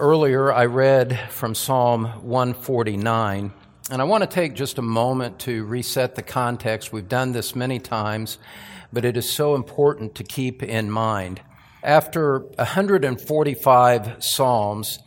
Earlier, I read from Psalm 149, and I want to take just a moment to reset the context. We've done this many times, but it is so important to keep in mind. After 145 Psalms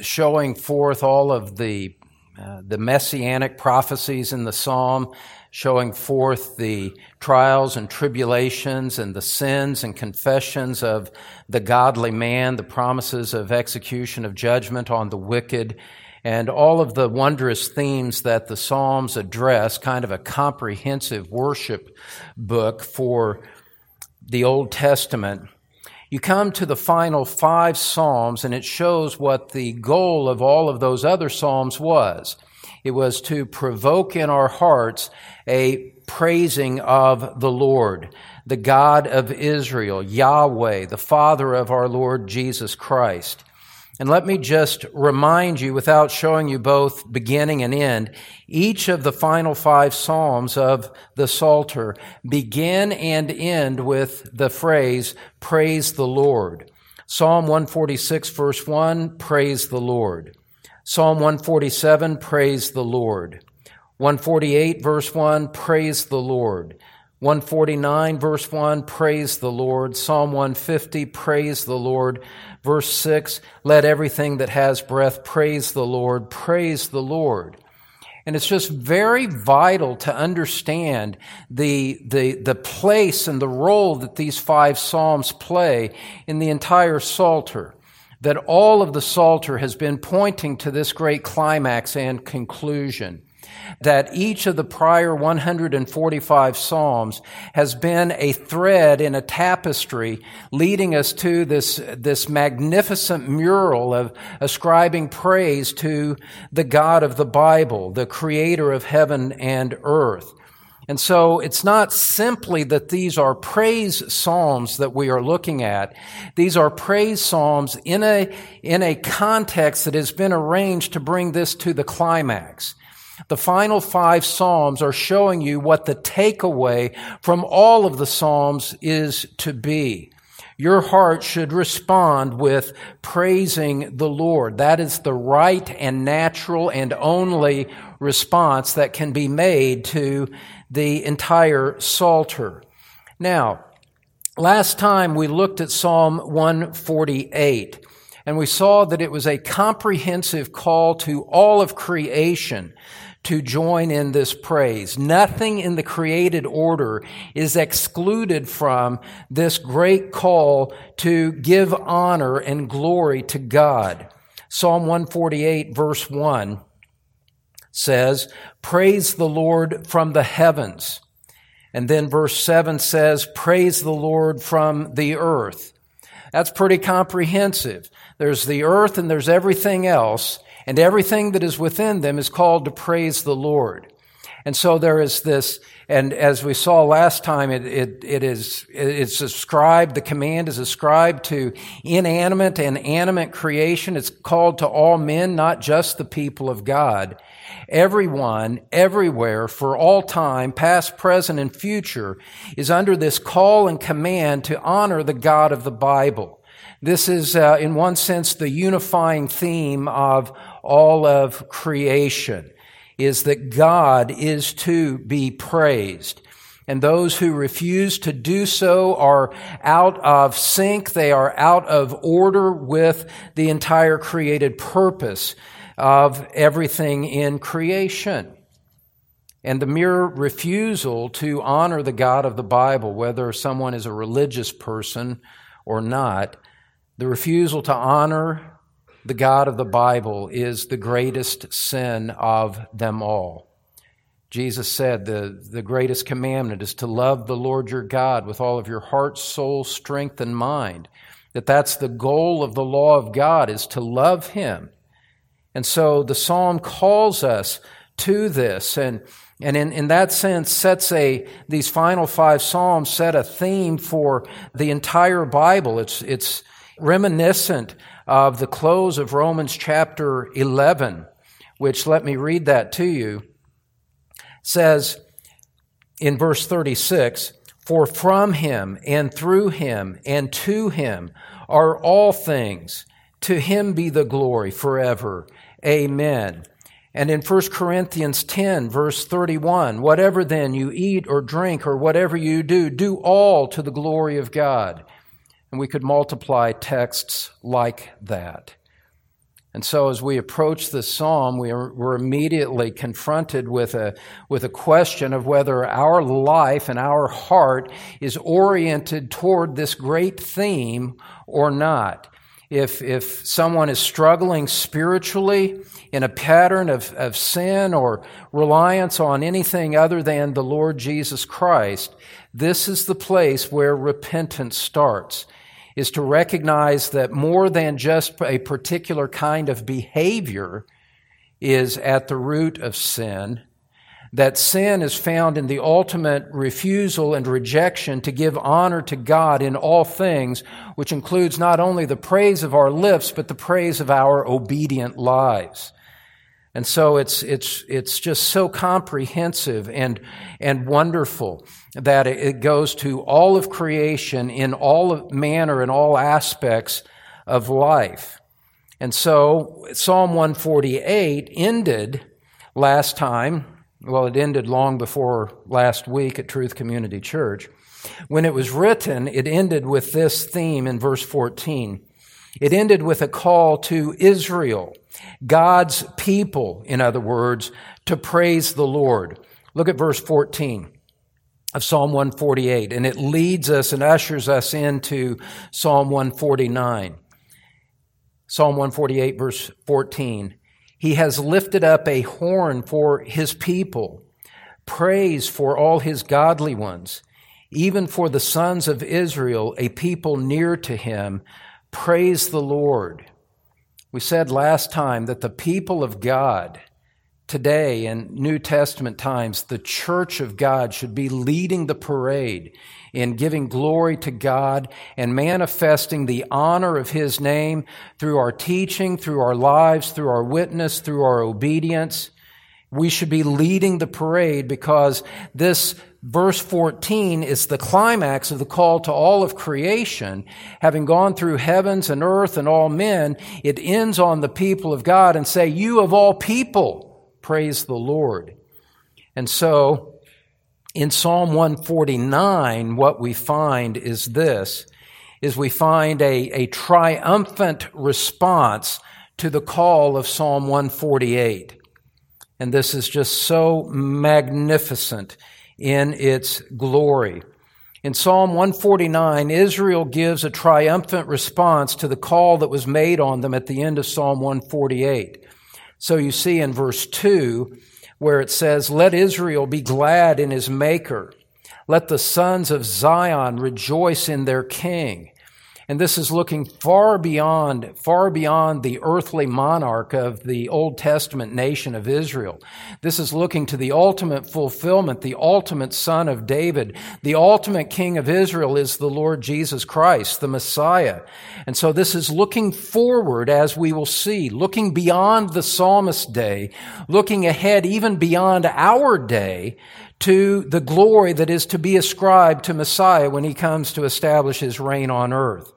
showing forth all of the, uh, the messianic prophecies in the Psalm, showing forth the trials and tribulations and the sins and confessions of the godly man, the promises of execution of judgment on the wicked, and all of the wondrous themes that the Psalms address, kind of a comprehensive worship book for the Old Testament. You come to the final five Psalms, and it shows what the goal of all of those other Psalms was. It was to provoke in our hearts a praising of the Lord, the God of Israel, Yahweh, the Father of our Lord Jesus Christ. And let me just remind you, without showing you both beginning and end, each of the final five Psalms of the Psalter begin and end with the phrase, praise the Lord. Psalm 146 verse 1, praise the Lord. Psalm 147, praise the Lord. 148, verse 1, praise the Lord. 149, verse 1, praise the Lord. Psalm 150, praise the Lord. Verse 6, let everything that has breath praise the Lord. Praise the Lord. And it's just very vital to understand the, the, the place and the role that these five Psalms play in the entire Psalter that all of the Psalter has been pointing to this great climax and conclusion. That each of the prior 145 Psalms has been a thread in a tapestry leading us to this, this magnificent mural of ascribing praise to the God of the Bible, the creator of heaven and earth. And so it's not simply that these are praise psalms that we are looking at. These are praise psalms in a, in a context that has been arranged to bring this to the climax. The final five Psalms are showing you what the takeaway from all of the Psalms is to be. Your heart should respond with praising the Lord. That is the right and natural and only response that can be made to the entire Psalter. Now, last time we looked at Psalm 148 and we saw that it was a comprehensive call to all of creation to join in this praise. Nothing in the created order is excluded from this great call to give honor and glory to God. Psalm 148 verse 1 says, Praise the Lord from the heavens. And then verse 7 says, Praise the Lord from the earth. That's pretty comprehensive. There's the earth and there's everything else, and everything that is within them is called to praise the Lord. And so there is this, and as we saw last time, it, it, it is, it's ascribed, the command is ascribed to inanimate and animate creation. It's called to all men, not just the people of God. Everyone, everywhere, for all time, past, present, and future, is under this call and command to honor the God of the Bible. This is, uh, in one sense, the unifying theme of all of creation, is that God is to be praised. And those who refuse to do so are out of sync. They are out of order with the entire created purpose of everything in creation. And the mere refusal to honor the God of the Bible, whether someone is a religious person or not, the refusal to honor the God of the Bible is the greatest sin of them all. Jesus said the, the greatest commandment is to love the Lord your God with all of your heart, soul, strength, and mind. That that's the goal of the law of God is to love Him And so the psalm calls us to this. And and in, in that sense sets a these final five psalms set a theme for the entire bible. It's it's reminiscent of the close of romans chapter 11 which let me read that to you. Says in verse 36 for from him and through him and to him are all things. To him be the glory forever amen and in 1 Corinthians 10, verse 31, whatever then you eat or drink or whatever you do, do all to the glory of God. And we could multiply texts like that. And so as we approach this psalm, we are, we're immediately confronted with a, with a question of whether our life and our heart is oriented toward this great theme or not. If, if someone is struggling spiritually, in a pattern of, of sin or reliance on anything other than the Lord Jesus Christ, this is the place where repentance starts, is to recognize that more than just a particular kind of behavior is at the root of sin, that sin is found in the ultimate refusal and rejection to give honor to God in all things, which includes not only the praise of our lips, but the praise of our obedient lives. And so it's, it's, it's just so comprehensive and, and wonderful that it goes to all of creation in all manner and all aspects of life. And so Psalm 148 ended last time, well, it ended long before last week at Truth Community Church. When it was written, it ended with this theme in verse 14. It ended with a call to Israel God's people, in other words, to praise the Lord. Look at verse 14 of Psalm 148, and it leads us and ushers us into Psalm 149. Psalm 148, verse 14. He has lifted up a horn for his people, praise for all his godly ones, even for the sons of Israel, a people near to him. Praise the Lord. We said last time that the people of God today in New Testament times, the church of God should be leading the parade in giving glory to God and manifesting the honor of His name through our teaching, through our lives, through our witness, through our obedience. We should be leading the parade because this verse 14 is the climax of the call to all of creation. Having gone through heavens and earth and all men, it ends on the people of God and say, you of all people, praise the Lord. And so, in Psalm 149, what we find is this, is we find a, a triumphant response to the call of Psalm 148. And this is just so magnificent in its glory. In Psalm 149, Israel gives a triumphant response to the call that was made on them at the end of Psalm 148. So you see in verse 2 where it says, Let Israel be glad in his maker. Let the sons of Zion rejoice in their king. And this is looking far beyond, far beyond the earthly monarch of the Old Testament nation of Israel. This is looking to the ultimate fulfillment, the ultimate son of David. The ultimate king of Israel is the Lord Jesus Christ, the Messiah. And so this is looking forward, as we will see, looking beyond the psalmist day, looking ahead even beyond our day to the glory that is to be ascribed to Messiah when he comes to establish his reign on earth.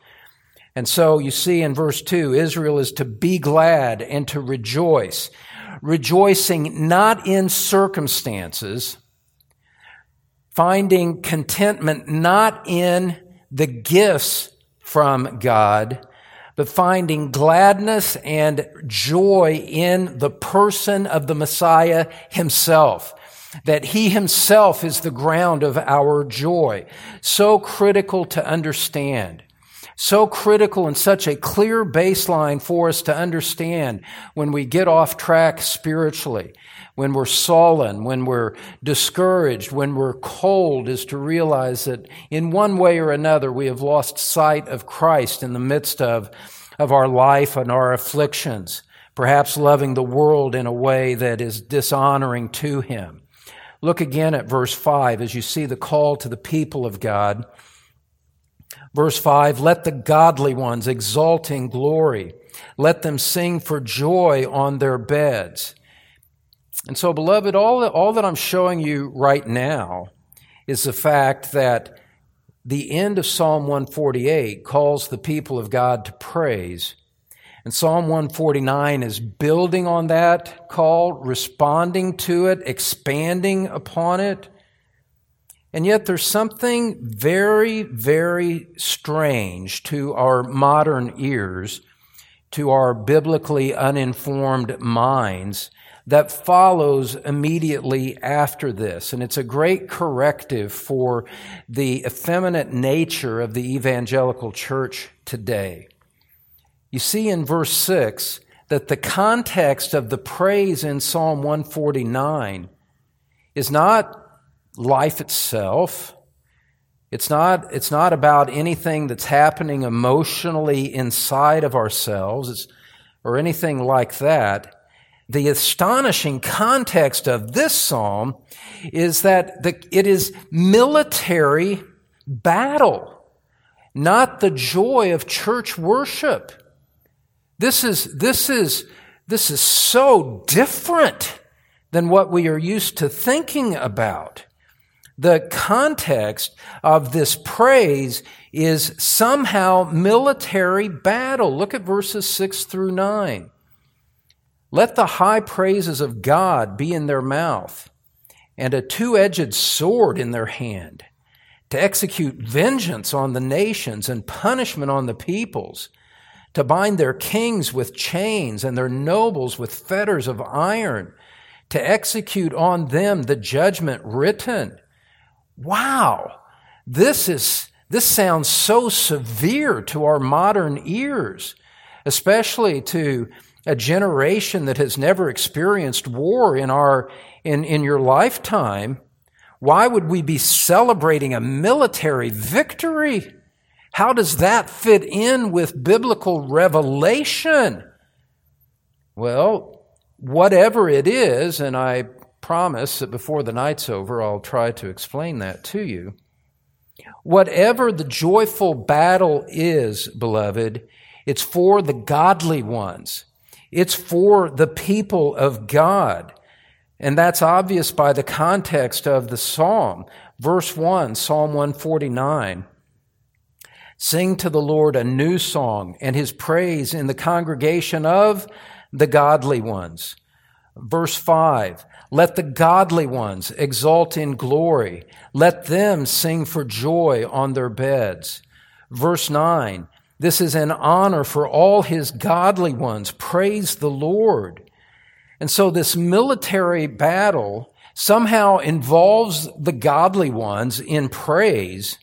And so you see in verse 2, Israel is to be glad and to rejoice, rejoicing not in circumstances, finding contentment not in the gifts from God, but finding gladness and joy in the person of the Messiah himself. That he himself is the ground of our joy. So critical to understand so critical and such a clear baseline for us to understand when we get off track spiritually, when we're sullen, when we're discouraged, when we're cold, is to realize that in one way or another we have lost sight of Christ in the midst of, of our life and our afflictions. perhaps loving the world in a way that is dishonoring to him. Look again at verse 5 as you see the call to the people of God. Verse 5 Let the godly ones exult in glory, let them sing for joy on their beds. And so, beloved, all all that I'm showing you right now is the fact that the end of Psalm 148 calls the people of God to praise. And Psalm 149 is building on that call, responding to it, expanding upon it. And yet there's something very, very strange to our modern ears, to our biblically uninformed minds, that follows immediately after this. And it's a great corrective for the effeminate nature of the evangelical church today. You see in verse 6 that the context of the praise in Psalm 149 is not life itself. It's not, it's not about anything that's happening emotionally inside of ourselves or anything like that. The astonishing context of this psalm is that the, it is military battle, not the joy of church worship. This is, this is, this is so different than what we are used to thinking about. The context of this praise is somehow military battle. Look at verses 6 through 9. Let the high praises of God be in their mouth and a two edged sword in their hand to execute vengeance on the nations and punishment on the peoples to bind their kings with chains and their nobles with fetters of iron, to execute on them the judgment written. Wow. This is, this sounds so severe to our modern ears, especially to a generation that has never experienced war in our, in, in your lifetime. Why would we be celebrating a military victory? How does that fit in with biblical revelation? Well, whatever it is, and I promise that before the night's over, I'll try to explain that to you. Whatever the joyful battle is, beloved, it's for the godly ones. It's for the people of God. And that's obvious by the context of the psalm. Verse 1, Psalm 149. Sing to the Lord a new song and his praise in the congregation of the godly ones. Verse 5 Let the godly ones exult in glory. Let them sing for joy on their beds. Verse 9 This is an honor for all his godly ones. Praise the Lord. And so this military battle somehow involves the godly ones in praise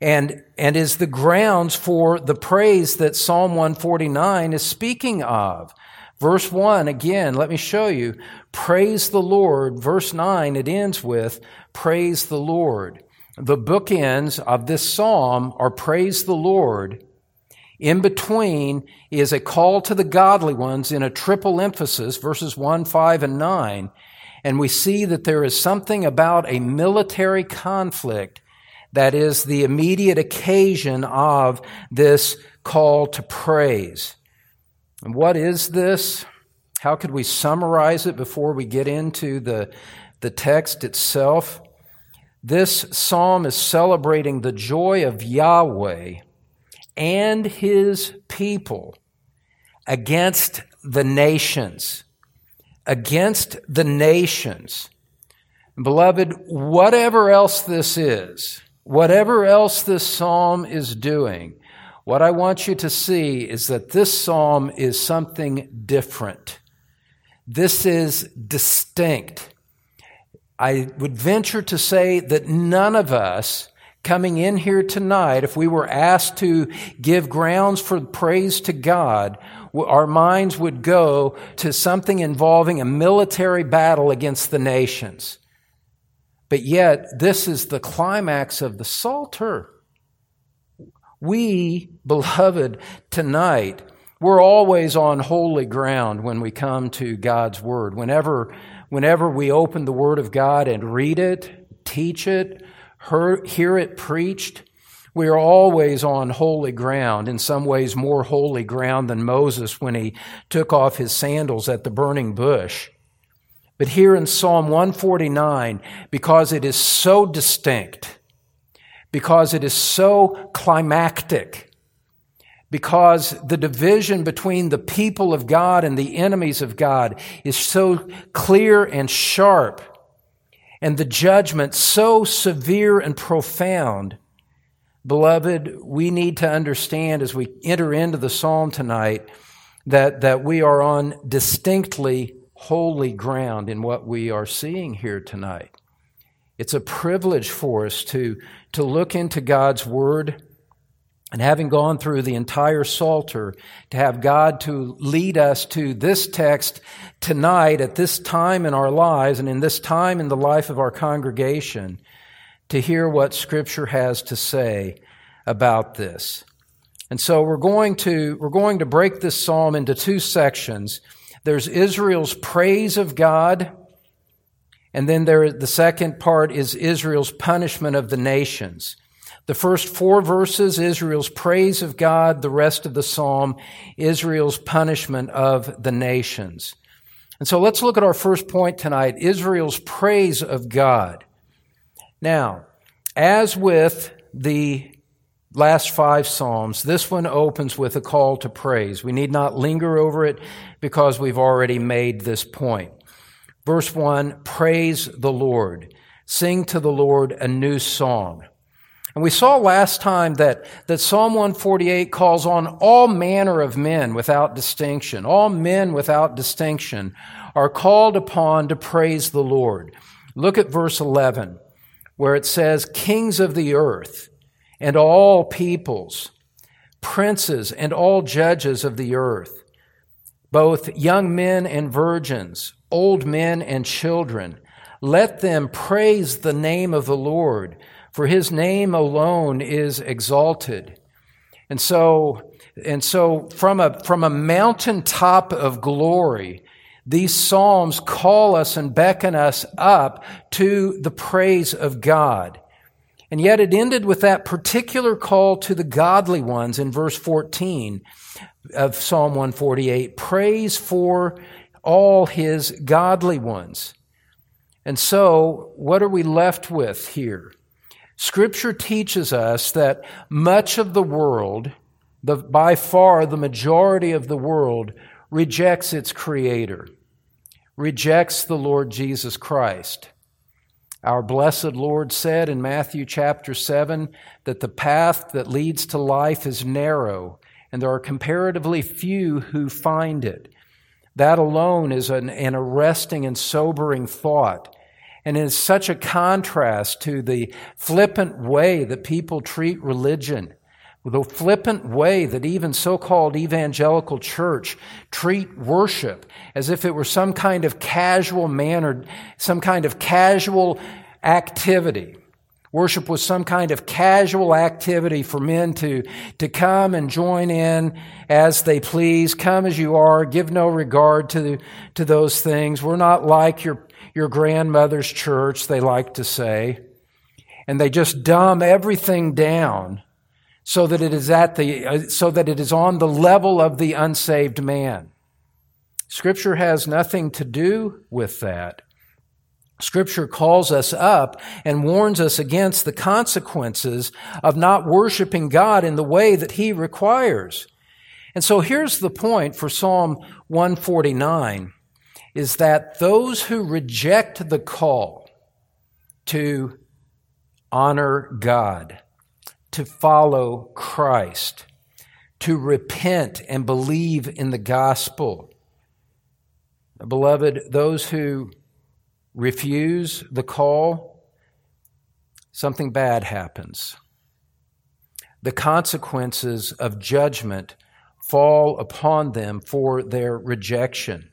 and, and is the grounds for the praise that Psalm 149 is speaking of. Verse 1, again, let me show you. Praise the Lord. Verse 9, it ends with, Praise the Lord. The bookends of this psalm are Praise the Lord. In between is a call to the godly ones in a triple emphasis, verses 1, 5, and 9. And we see that there is something about a military conflict that is the immediate occasion of this call to praise. And what is this? How could we summarize it before we get into the, the text itself? This psalm is celebrating the joy of Yahweh and his people against the nations. Against the nations. Beloved, whatever else this is, Whatever else this psalm is doing, what I want you to see is that this psalm is something different. This is distinct. I would venture to say that none of us coming in here tonight, if we were asked to give grounds for praise to God, our minds would go to something involving a military battle against the nations. But yet, this is the climax of the Psalter. We, beloved, tonight We're always on holy ground when we come to God's Word. Whenever, whenever we open the Word of God and read it, teach it, hear it preached, we are always on holy ground, in some ways more holy ground than Moses when he took off his sandals at the burning bush. But here in Psalm 149, because it is so distinct, because it is so climactic, because the division between the people of God and the enemies of God is so clear and sharp, and the judgment so severe and profound, beloved, we need to understand as we enter into the psalm tonight that, that we are on distinctly holy ground in what we are seeing here tonight. It's a privilege for us to, to look into God's Word and having gone through the entire Psalter, to have God to lead us to this text tonight at this time in our lives and in this time in the life of our congregation to hear what Scripture has to say about this. And so we're going to, we're going to break this psalm into two sections. There's Israel's praise of God, and then there, the second part is Israel's punishment of the nations. The first four verses, Israel's praise of God. The rest of the psalm, Israel's punishment of the nations. And so let's look at our first point tonight Israel's praise of God. Now, as with the last five Psalms, this one opens with a call to praise. We need not linger over it because we've already made this point. Verse one, praise the Lord. Sing to the Lord a new song. And we saw last time that, that Psalm 148 calls on all manner of men without distinction. All men without distinction are called upon to praise the Lord. Look at verse 11, where it says, Kings of the earth and all peoples, princes and all judges of the earth, both young men and virgins, old men and children, let them praise the name of the Lord for his name alone is exalted. And so, and so from a, from a mountaintop of glory, these Psalms call us and beckon us up to the praise of God. And yet it ended with that particular call to the godly ones in verse 14 of Psalm 148 praise for all his godly ones. And so, what are we left with here? Scripture teaches us that much of the world, the, by far the majority of the world, rejects its Creator, rejects the Lord Jesus Christ. Our blessed Lord said in Matthew chapter 7 that the path that leads to life is narrow, and there are comparatively few who find it. That alone is an, an arresting and sobering thought and it is such a contrast to the flippant way that people treat religion, the flippant way that even so-called evangelical church treat worship as if it were some kind of casual manner, some kind of casual activity. Worship was some kind of casual activity for men to, to come and join in as they please. Come as you are. Give no regard to, to those things. We're not like your your grandmother's church, they like to say, and they just dumb everything down so that it is at the, uh, so that it is on the level of the unsaved man. Scripture has nothing to do with that. Scripture calls us up and warns us against the consequences of not worshiping God in the way that He requires. And so here's the point for Psalm 149 is that those who reject the call to honor God, to follow Christ, to repent and believe in the gospel, beloved, those who refuse the call, something bad happens. The consequences of judgment fall upon them for their rejection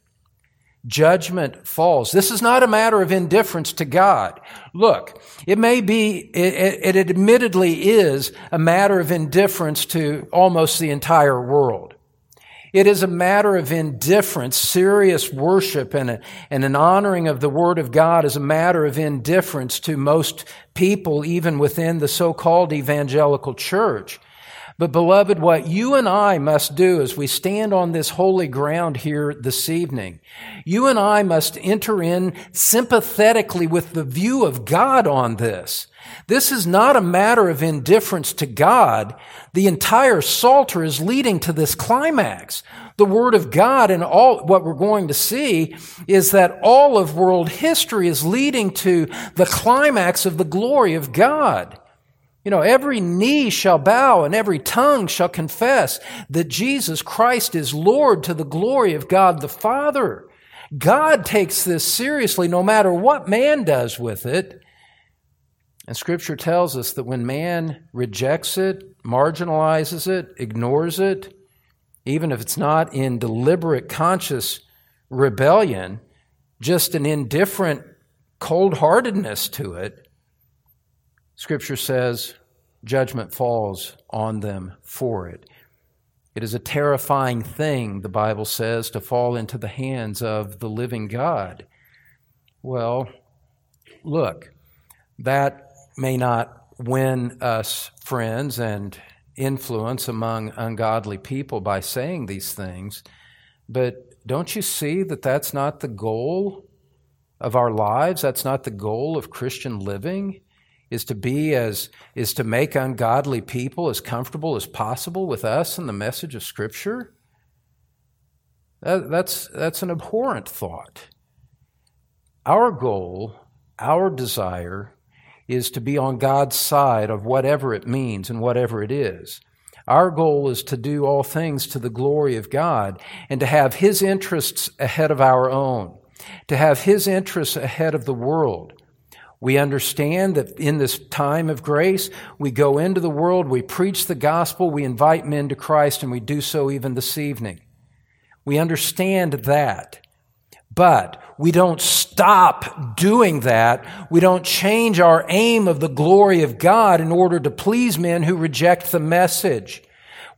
judgment falls. This is not a matter of indifference to God. Look, it may be, it, it, admittedly is a matter of indifference to almost the entire world. It is a matter of indifference. Serious worship and, a, and an honoring of the Word of God is a matter of indifference to most people, even within the so-called evangelical church. But beloved, what you and I must do as we stand on this holy ground here this evening, you and I must enter in sympathetically with the view of God on this. This is not a matter of indifference to God. The entire Psalter is leading to this climax. The Word of God and all what we're going to see is that all of world history is leading to the climax of the glory of God. You know, every knee shall bow and every tongue shall confess that Jesus Christ is Lord to the glory of God the Father. God takes this seriously no matter what man does with it. And Scripture tells us that when man rejects it, marginalizes it, ignores it, even if it's not in deliberate, conscious rebellion, just an indifferent cold heartedness to it, Scripture says judgment falls on them for it. It is a terrifying thing, the Bible says, to fall into the hands of the living God. Well, look, that may not win us friends and influence among ungodly people by saying these things, but don't you see that that's not the goal of our lives? That's not the goal of Christian living? Is to be as is to make ungodly people as comfortable as possible with us and the message of scripture. That, that's that's an abhorrent thought. Our goal our desire is to be on God's side of whatever it means and whatever it is. Our goal is to do all things to the glory of God and to have his interests ahead of our own to have his interests ahead of the world we understand that in this time of grace, we go into the world, we preach the gospel, we invite men to Christ, and we do so even this evening. We understand that. But we don't stop doing that. We don't change our aim of the glory of God in order to please men who reject the message.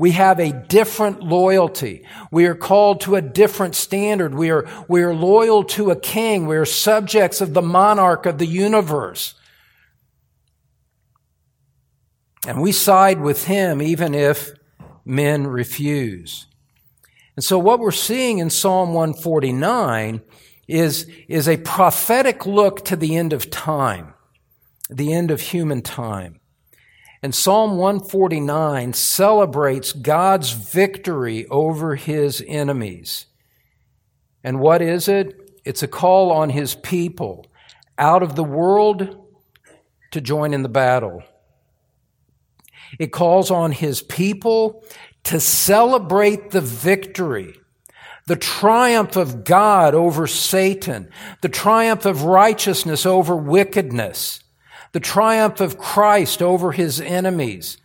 We have a different loyalty. We are called to a different standard. We are, we are loyal to a king. We are subjects of the monarch of the universe. And we side with him even if men refuse. And so what we're seeing in Psalm 149 is, is a prophetic look to the end of time, the end of human time. And Psalm 149 celebrates God's victory over his enemies. And what is it? It's a call on his people out of the world to join in the battle. It calls on his people to celebrate the victory, the triumph of God over Satan, the triumph of righteousness over wickedness the triumph of Christ over his enemies,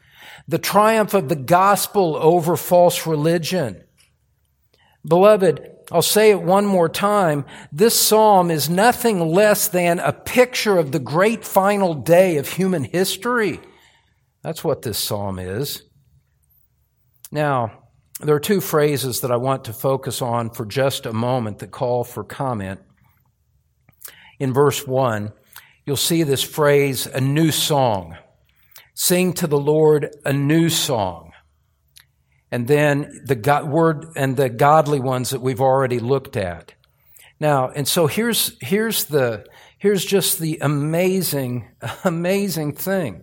the triumph of the gospel over false religion. Beloved, I'll say it one more time. This psalm is nothing less than a picture of the great final day of human history. That's what this psalm is. Now, there are two phrases that I want to focus on for just a moment that call for comment. In verse 1, you'll see this phrase, a new song. Sing to the Lord a new song. And then the God, word and the godly ones that we've already looked at. Now, and so here's, here's the, here's just the amazing, amazing thing.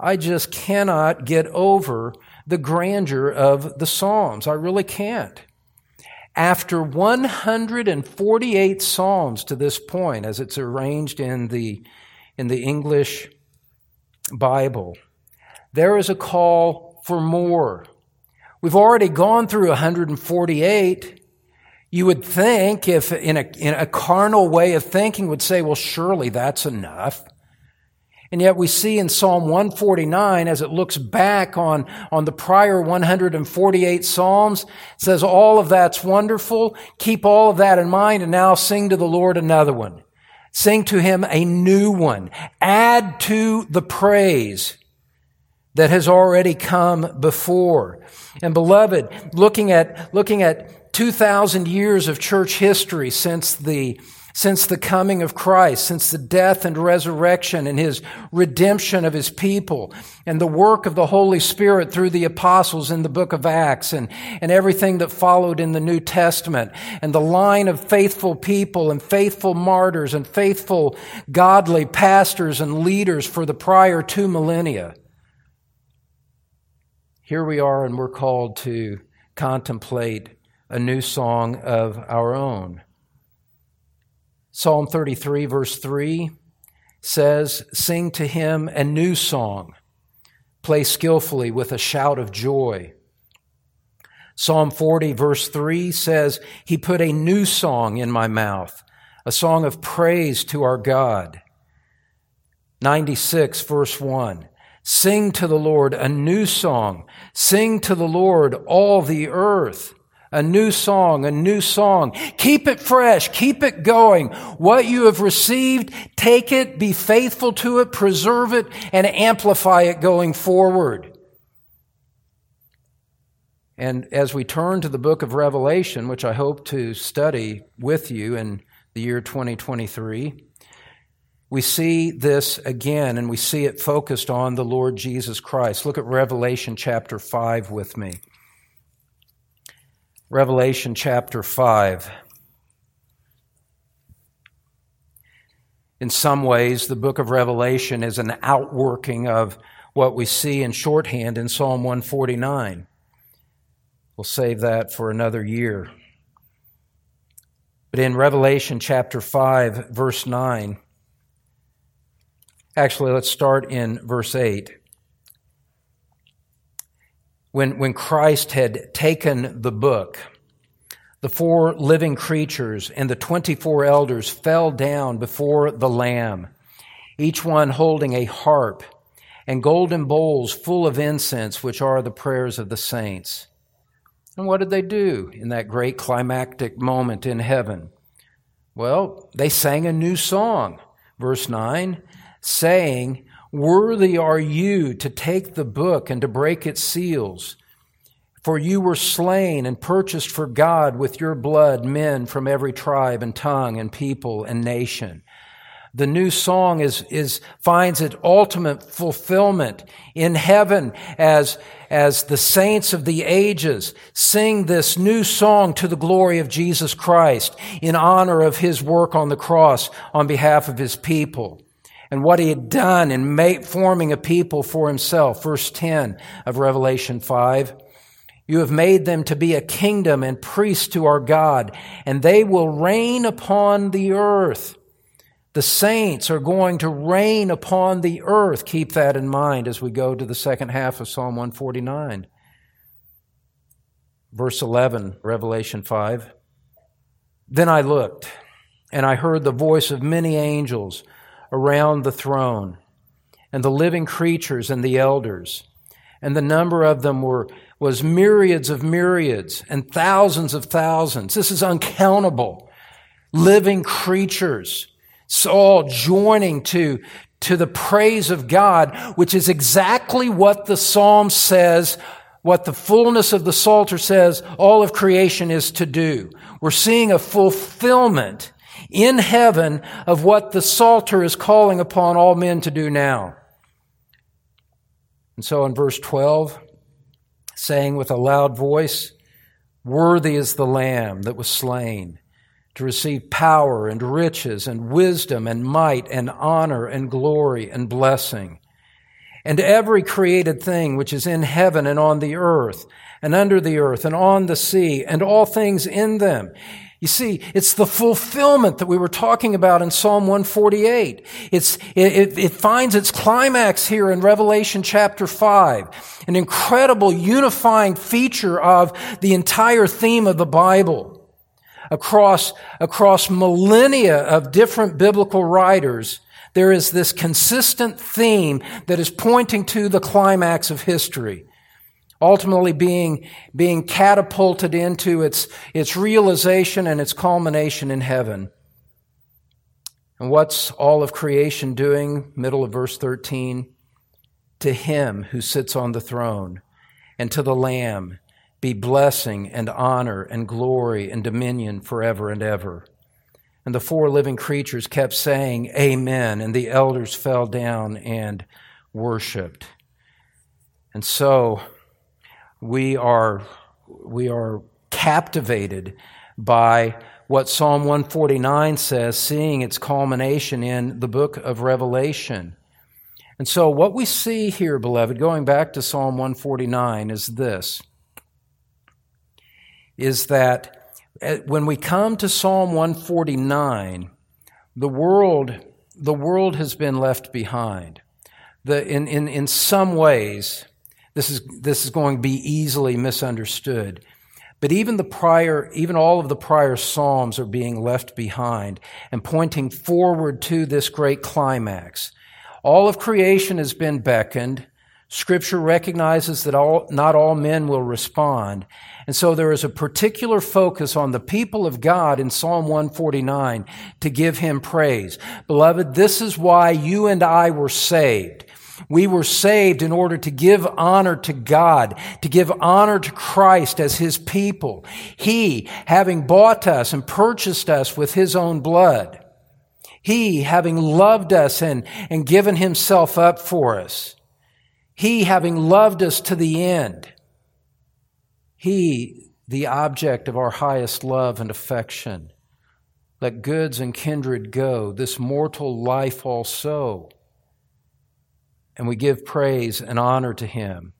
I just cannot get over the grandeur of the Psalms. I really can't. After 148 Psalms to this point, as it's arranged in the, in the English Bible, there is a call for more. We've already gone through 148. You would think, if in a, in a carnal way of thinking, would say, well, surely that's enough. And yet we see in Psalm 149, as it looks back on, on the prior 148 Psalms, says all of that's wonderful. Keep all of that in mind and now sing to the Lord another one. Sing to him a new one. Add to the praise. that has already come before. And beloved, looking at, looking at 2,000 years of church history since the since the coming of Christ, since the death and resurrection and his redemption of his people and the work of the Holy Spirit through the apostles in the book of Acts and, and everything that followed in the New Testament and the line of faithful people and faithful martyrs and faithful godly pastors and leaders for the prior two millennia. Here we are and we're called to contemplate a new song of our own. Psalm 33, verse 3 says, Sing to him a new song, play skillfully with a shout of joy. Psalm 40, verse 3 says, He put a new song in my mouth, a song of praise to our God. 96, verse 1. Sing to the Lord a new song. Sing to the Lord all the earth a new song, a new song. Keep it fresh. Keep it going. What you have received, take it, be faithful to it, preserve it, and amplify it going forward. And as we turn to the book of Revelation, which I hope to study with you in the year 2023, we see this again and we see it focused on the Lord Jesus Christ. Look at Revelation chapter 5 with me. Revelation chapter 5. In some ways, the book of Revelation is an outworking of what we see in shorthand in Psalm 149. We'll save that for another year. But in Revelation chapter 5, verse 9, actually, let's start in verse 8 when, when Christ had taken the book, the four living creatures and the 24 elders fell down before the Lamb, each one holding a harp and golden bowls full of incense, which are the prayers of the saints. And what did they do in that great climactic moment in heaven? Well, they sang a new song. Verse 9, saying, Worthy are you to take the book and to break its seals. For you were slain and purchased for God with your blood men from every tribe and tongue and people and nation. The new song is, is, finds its ultimate fulfillment in heaven as, as the saints of the ages sing this new song to the glory of Jesus Christ in honor of his work on the cross on behalf of his people and what he had done in make, forming a people for himself. Verse 10 of Revelation 5. You have made them to be a kingdom and priests to our God, and they will reign upon the earth. The saints are going to reign upon the earth. Keep that in mind as we go to the second half of Psalm 149. Verse 11, Revelation 5. Then I looked, and I heard the voice of many angels around the throne, and the living creatures and the elders. And the number of them were, was myriads of myriads and thousands of thousands. This is uncountable. Living creatures, all joining to, to the praise of God, which is exactly what the Psalm says what the fullness of the Psalter says all of creation is to do. We're seeing a fulfillment in heaven of what the Psalter is calling upon all men to do now. And so in verse 12, saying with a loud voice, Worthy is the Lamb that was slain to receive power and riches and wisdom and might and honor and glory and blessing. And every created thing which is in heaven and on the earth and under the earth and on the sea and all things in them you see, it's the fulfillment that we were talking about in Psalm 148. It's, it, it, finds its climax here in Revelation chapter 5. An incredible unifying feature of the entire theme of the Bible. Across, across millennia of different biblical writers, there is this consistent theme that is pointing to the climax of history ultimately being, being catapulted into its, its realization and its culmination in heaven. And what's all of creation doing? Middle of verse 13. to him who sits on the throne and to the Lamb be blessing and honor and glory and dominion forever and ever. And the four living creatures kept saying, Amen. And the elders fell down and worshiped. And so we are, we are captivated by what Psalm 149 says, seeing its culmination in the book of Revelation. And so, what we see here, beloved, going back to Psalm 149, is this is that eh, when we come to Psalm 149, the world, the world has been left behind. The, in, in, in some ways, this is, this is going to be easily misunderstood. But even the prior, even all of the prior Psalms are being left behind and pointing forward to this great climax. All of creation has been beckoned. Scripture recognizes that all, not all men will respond. And so there is a particular focus on the people of God in Psalm 149 to give him praise. Beloved, this is why you and I were saved. We were saved in order to give honor to God, to give honor to Christ as His people. He, having bought us and purchased us with His own blood, he, having loved us and, and given himself up for us. He, having loved us to the end. He, the object of our highest love and affection. Let goods and kindred go, this mortal life also. And we give praise and honor to him.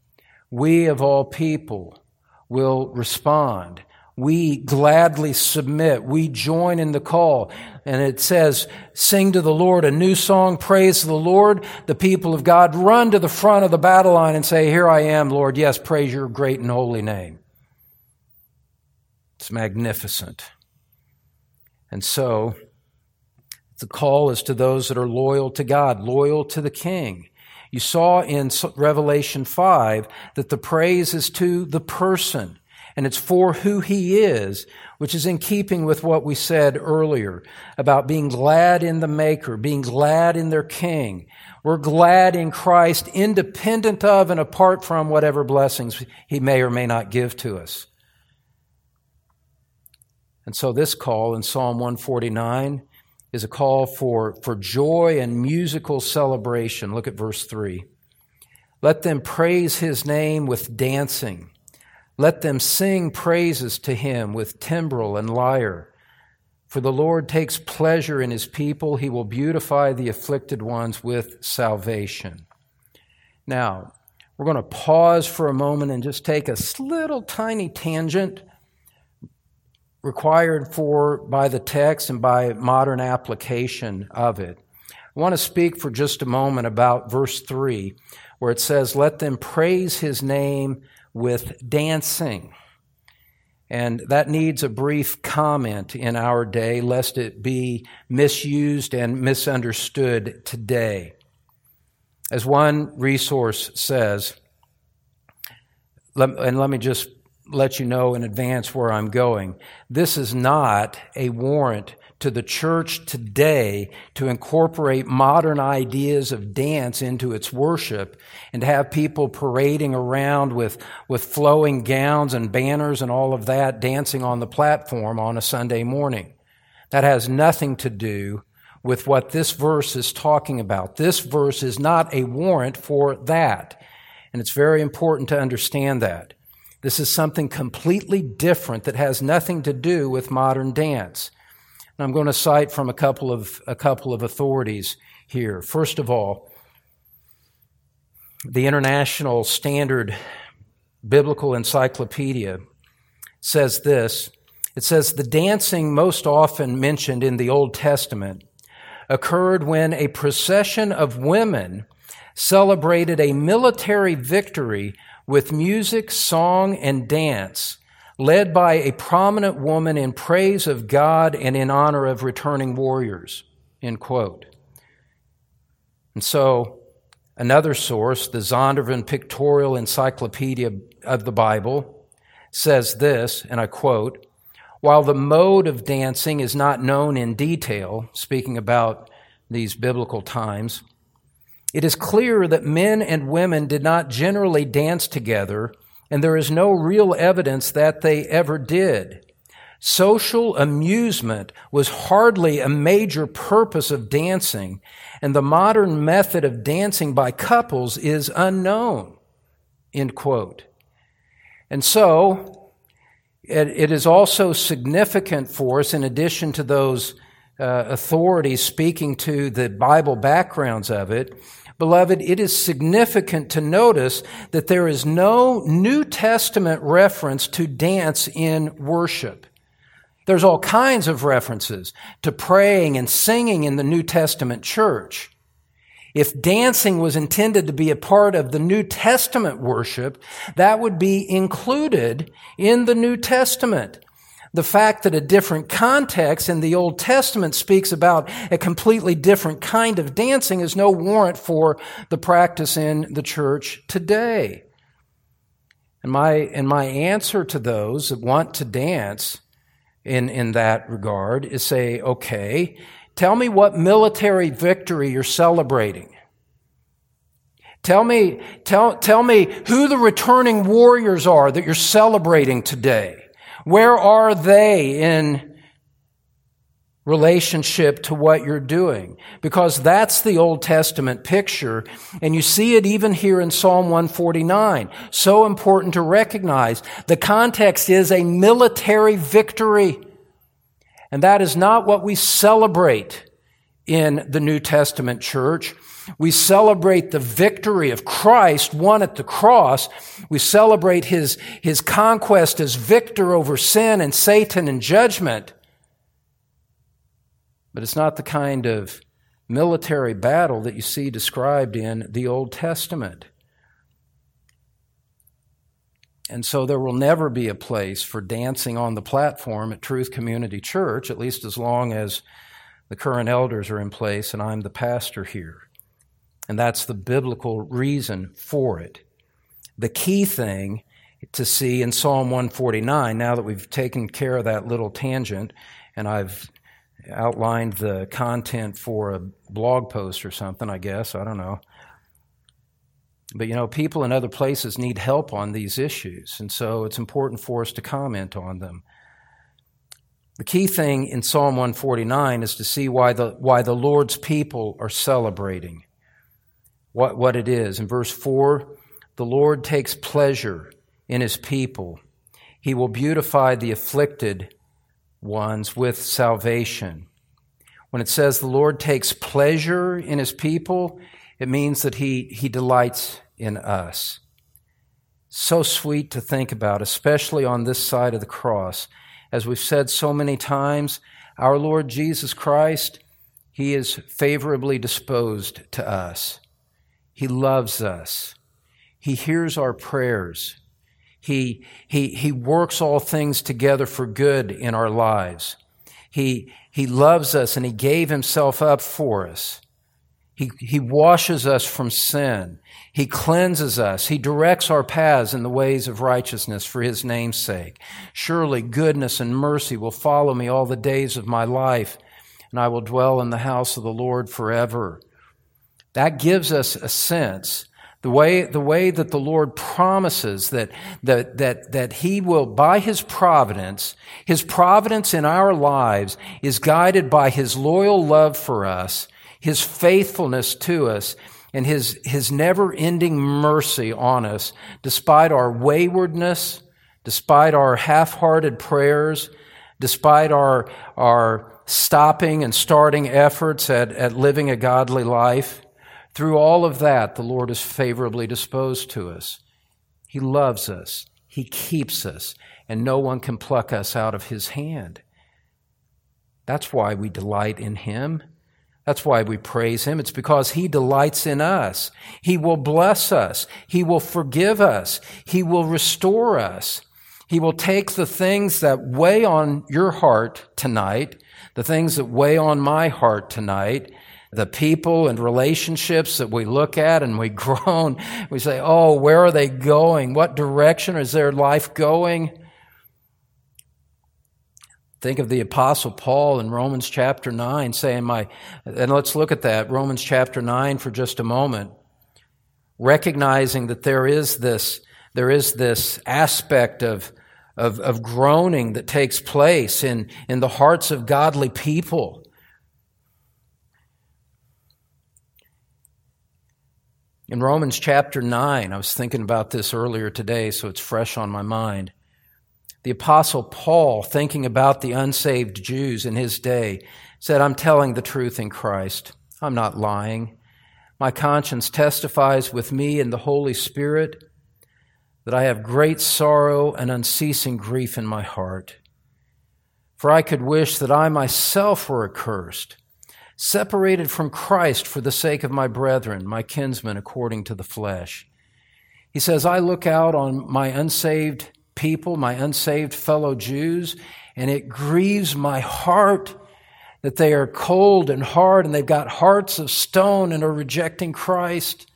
We of all people will respond we gladly submit. We join in the call. And it says, sing to the Lord a new song, praise the Lord. The people of God run to the front of the battle line and say, here I am, Lord. Yes, praise your great and holy name. It's magnificent. And so, the call is to those that are loyal to God, loyal to the King. You saw in Revelation 5 that the praise is to the person and it's for who he is, which is in keeping with what we said earlier about being glad in the Maker, being glad in their King. We're glad in Christ, independent of and apart from whatever blessings he may or may not give to us. And so this call in Psalm 149 is a call for, for joy and musical celebration. Look at verse 3. Let them praise his name with dancing let them sing praises to him with timbrel and lyre. For the Lord takes pleasure in his people. He will beautify the afflicted ones with salvation. Now, we're going to pause for a moment and just take a little tiny tangent required for by the text and by modern application of it. I want to speak for just a moment about verse 3, where it says, Let them praise his name with dancing. And that needs a brief comment in our day, lest it be misused and misunderstood today. As one resource says, and let me just let you know in advance where I'm going. This is not a warrant to the church today to incorporate modern ideas of dance into its worship and to have people parading around with, with flowing gowns and banners and all of that dancing on the platform on a Sunday morning. That has nothing to do with what this verse is talking about. This verse is not a warrant for that. And it's very important to understand that. This is something completely different that has nothing to do with modern dance. And I'm going to cite from a couple of, a couple of authorities here. First of all, the International Standard Biblical Encyclopedia says this. It says the dancing most often mentioned in the Old Testament occurred when a procession of women celebrated a military victory with music, song, and dance led by a prominent woman in praise of God and in honor of returning warriors. End quote. And so, another source, the Zondervan Pictorial Encyclopedia of the Bible, says this, and I quote, while the mode of dancing is not known in detail, speaking about these biblical times, It is clear that men and women did not generally dance together, and there is no real evidence that they ever did. Social amusement was hardly a major purpose of dancing, and the modern method of dancing by couples is unknown. End quote. And so, it, it is also significant for us, in addition to those uh, authorities speaking to the Bible backgrounds of it, Beloved, it is significant to notice that there is no New Testament reference to dance in worship. There's all kinds of references to praying and singing in the New Testament church. If dancing was intended to be a part of the New Testament worship, that would be included in the New Testament. The fact that a different context in the Old Testament speaks about a completely different kind of dancing is no warrant for the practice in the church today. And my, and my answer to those that want to dance in, in that regard is say, okay, tell me what military victory you're celebrating. Tell me, tell, tell me who the returning warriors are that you're celebrating today. Where are they in relationship to what you're doing? Because that's the Old Testament picture, and you see it even here in Psalm 149. So important to recognize. The context is a military victory. And that is not what we celebrate in the New Testament church. We celebrate the victory of Christ won at the cross. We celebrate his, his conquest as victor over sin and Satan and judgment. But it's not the kind of military battle that you see described in the Old Testament. And so there will never be a place for dancing on the platform at Truth Community Church, at least as long as the current elders are in place and I'm the pastor here. And that's the biblical reason for it. The key thing to see in Psalm 149, now that we've taken care of that little tangent and I've outlined the content for a blog post or something, I guess, I don't know. But you know, people in other places need help on these issues, and so it's important for us to comment on them. The key thing in Psalm 149 is to see why the, why the Lord's people are celebrating what, what it is. In verse 4, the Lord takes pleasure in his people. He will beautify the afflicted ones with salvation. When it says the Lord takes pleasure in his people, it means that he, he delights in us. So sweet to think about, especially on this side of the cross. As we've said so many times, our Lord Jesus Christ, he is favorably disposed to us. He loves us. He hears our prayers. He, he, he works all things together for good in our lives. He, he loves us and he gave himself up for us. He, he washes us from sin. He cleanses us. He directs our paths in the ways of righteousness for his name's sake. Surely goodness and mercy will follow me all the days of my life, and I will dwell in the house of the Lord forever. That gives us a sense the way, the way that the Lord promises that, that, that, that He will, by His providence, His providence in our lives is guided by His loyal love for us, His faithfulness to us, and His, His never ending mercy on us, despite our waywardness, despite our half hearted prayers, despite our, our stopping and starting efforts at, at living a godly life. Through all of that, the Lord is favorably disposed to us. He loves us. He keeps us, and no one can pluck us out of His hand. That's why we delight in Him. That's why we praise Him. It's because He delights in us. He will bless us. He will forgive us. He will restore us. He will take the things that weigh on your heart tonight, the things that weigh on my heart tonight, the people and relationships that we look at and we groan. We say, oh, where are they going? What direction is their life going? Think of the apostle Paul in Romans chapter 9 saying my, and let's look at that, Romans chapter 9 for just a moment. Recognizing that there is this, there is this aspect of, of, of groaning that takes place in, in the hearts of godly people. In Romans chapter 9, I was thinking about this earlier today, so it's fresh on my mind. The Apostle Paul, thinking about the unsaved Jews in his day, said, I'm telling the truth in Christ. I'm not lying. My conscience testifies with me in the Holy Spirit that I have great sorrow and unceasing grief in my heart. For I could wish that I myself were accursed, separated from Christ for the sake of my brethren, my kinsmen according to the flesh. He says, I look out on my unsaved people, my unsaved fellow Jews, and it grieves my heart that they are cold and hard and they've got hearts of stone and are rejecting Christ.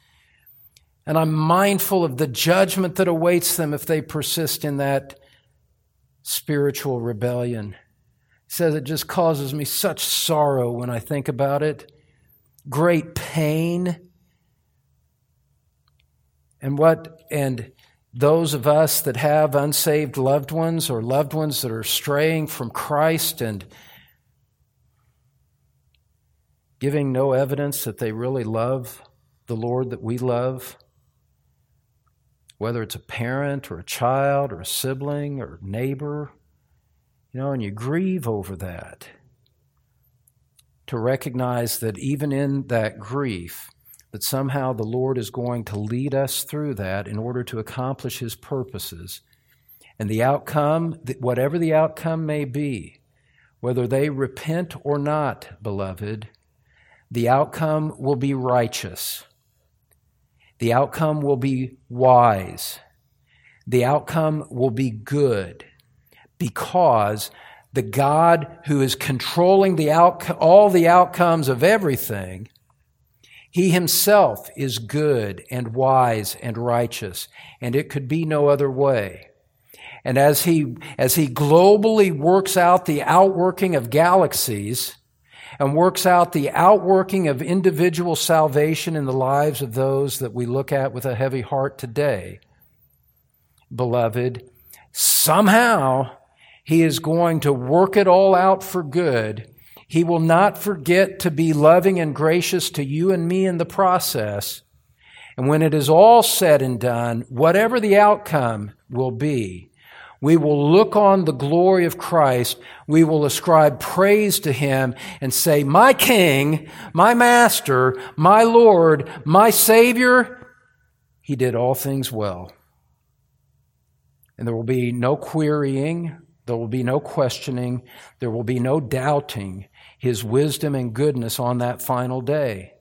And I'm mindful of the judgment that awaits them if they persist in that spiritual rebellion. Says it just causes me such sorrow when I think about it, great pain. And what, and those of us that have unsaved loved ones or loved ones that are straying from Christ and giving no evidence that they really love the Lord that we love, whether it's a parent or a child or a sibling or neighbor, you know, and you grieve over that. To recognize that even in that grief, that somehow the Lord is going to lead us through that in order to accomplish His purposes. And the outcome, whatever the outcome may be, whether they repent or not, beloved, the outcome will be righteous. The outcome will be wise. The outcome will be good because the God who is controlling the all the outcomes of everything he himself is good and wise and righteous, and it could be no other way. And as he, as he globally works out the outworking of galaxies and works out the outworking of individual salvation in the lives of those that we look at with a heavy heart today, beloved, somehow he is going to work it all out for good he will not forget to be loving and gracious to you and me in the process. And when it is all said and done, whatever the outcome will be, we will look on the glory of Christ. We will ascribe praise to Him and say, My King, my Master, my Lord, my Savior, He did all things well. And there will be no querying. There will be no questioning. There will be no doubting his wisdom and goodness on that final day.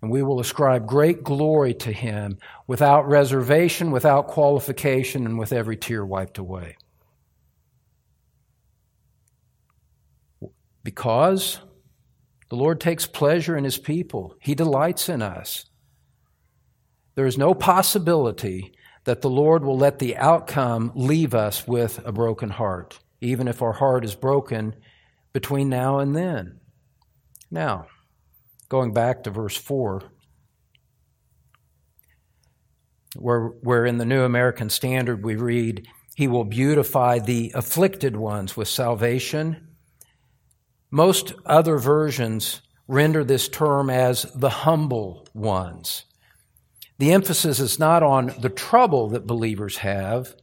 And we will ascribe great glory to him without reservation, without qualification, and with every tear wiped away. Because the Lord takes pleasure in his people, he delights in us. There is no possibility that the Lord will let the outcome leave us with a broken heart, even if our heart is broken between now and then. Now, going back to verse 4, where, where in the New American Standard we read, He will beautify the afflicted ones with salvation. Most other versions render this term as the humble ones. The emphasis is not on the trouble that believers have,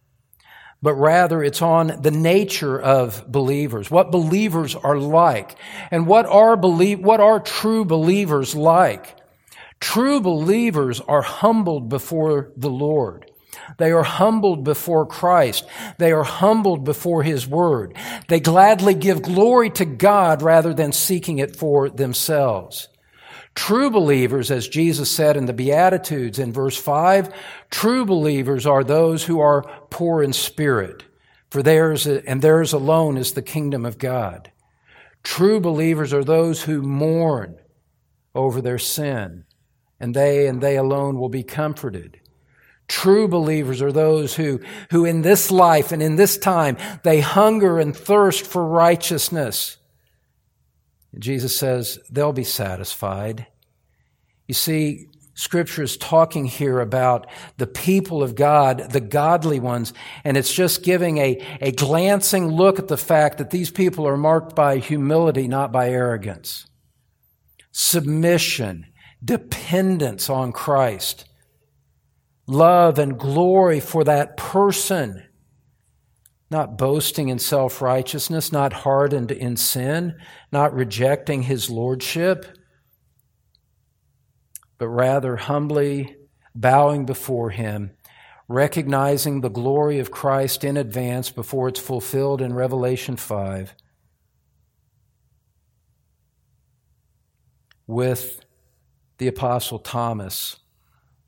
but rather it's on the nature of believers, what believers are like, and what are believe, what are true believers like. True believers are humbled before the Lord. They are humbled before Christ. They are humbled before His Word. They gladly give glory to God rather than seeking it for themselves. True believers, as Jesus said in the Beatitudes in verse 5, true believers are those who are poor in spirit, for theirs, and theirs alone is the kingdom of God. True believers are those who mourn over their sin, and they and they alone will be comforted. True believers are those who, who in this life and in this time, they hunger and thirst for righteousness. Jesus says they'll be satisfied. You see, Scripture is talking here about the people of God, the godly ones, and it's just giving a, a glancing look at the fact that these people are marked by humility, not by arrogance, submission, dependence on Christ, love and glory for that person not boasting in self righteousness, not hardened in sin, not rejecting his lordship, but rather humbly bowing before him, recognizing the glory of Christ in advance before it's fulfilled in Revelation 5. With the Apostle Thomas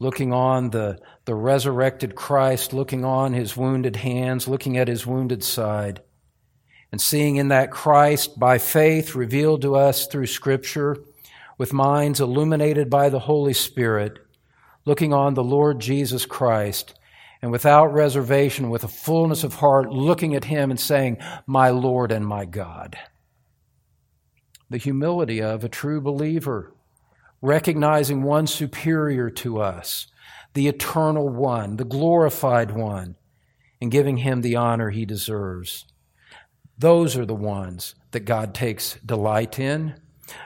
looking on the, the resurrected Christ, looking on his wounded hands, looking at his wounded side, and seeing in that Christ by faith revealed to us through Scripture, with minds illuminated by the Holy Spirit, looking on the Lord Jesus Christ, and without reservation, with a fullness of heart, looking at him and saying, My Lord and my God. The humility of a true believer recognizing one superior to us, the eternal one, the glorified one, and giving him the honor he deserves. Those are the ones that God takes delight in.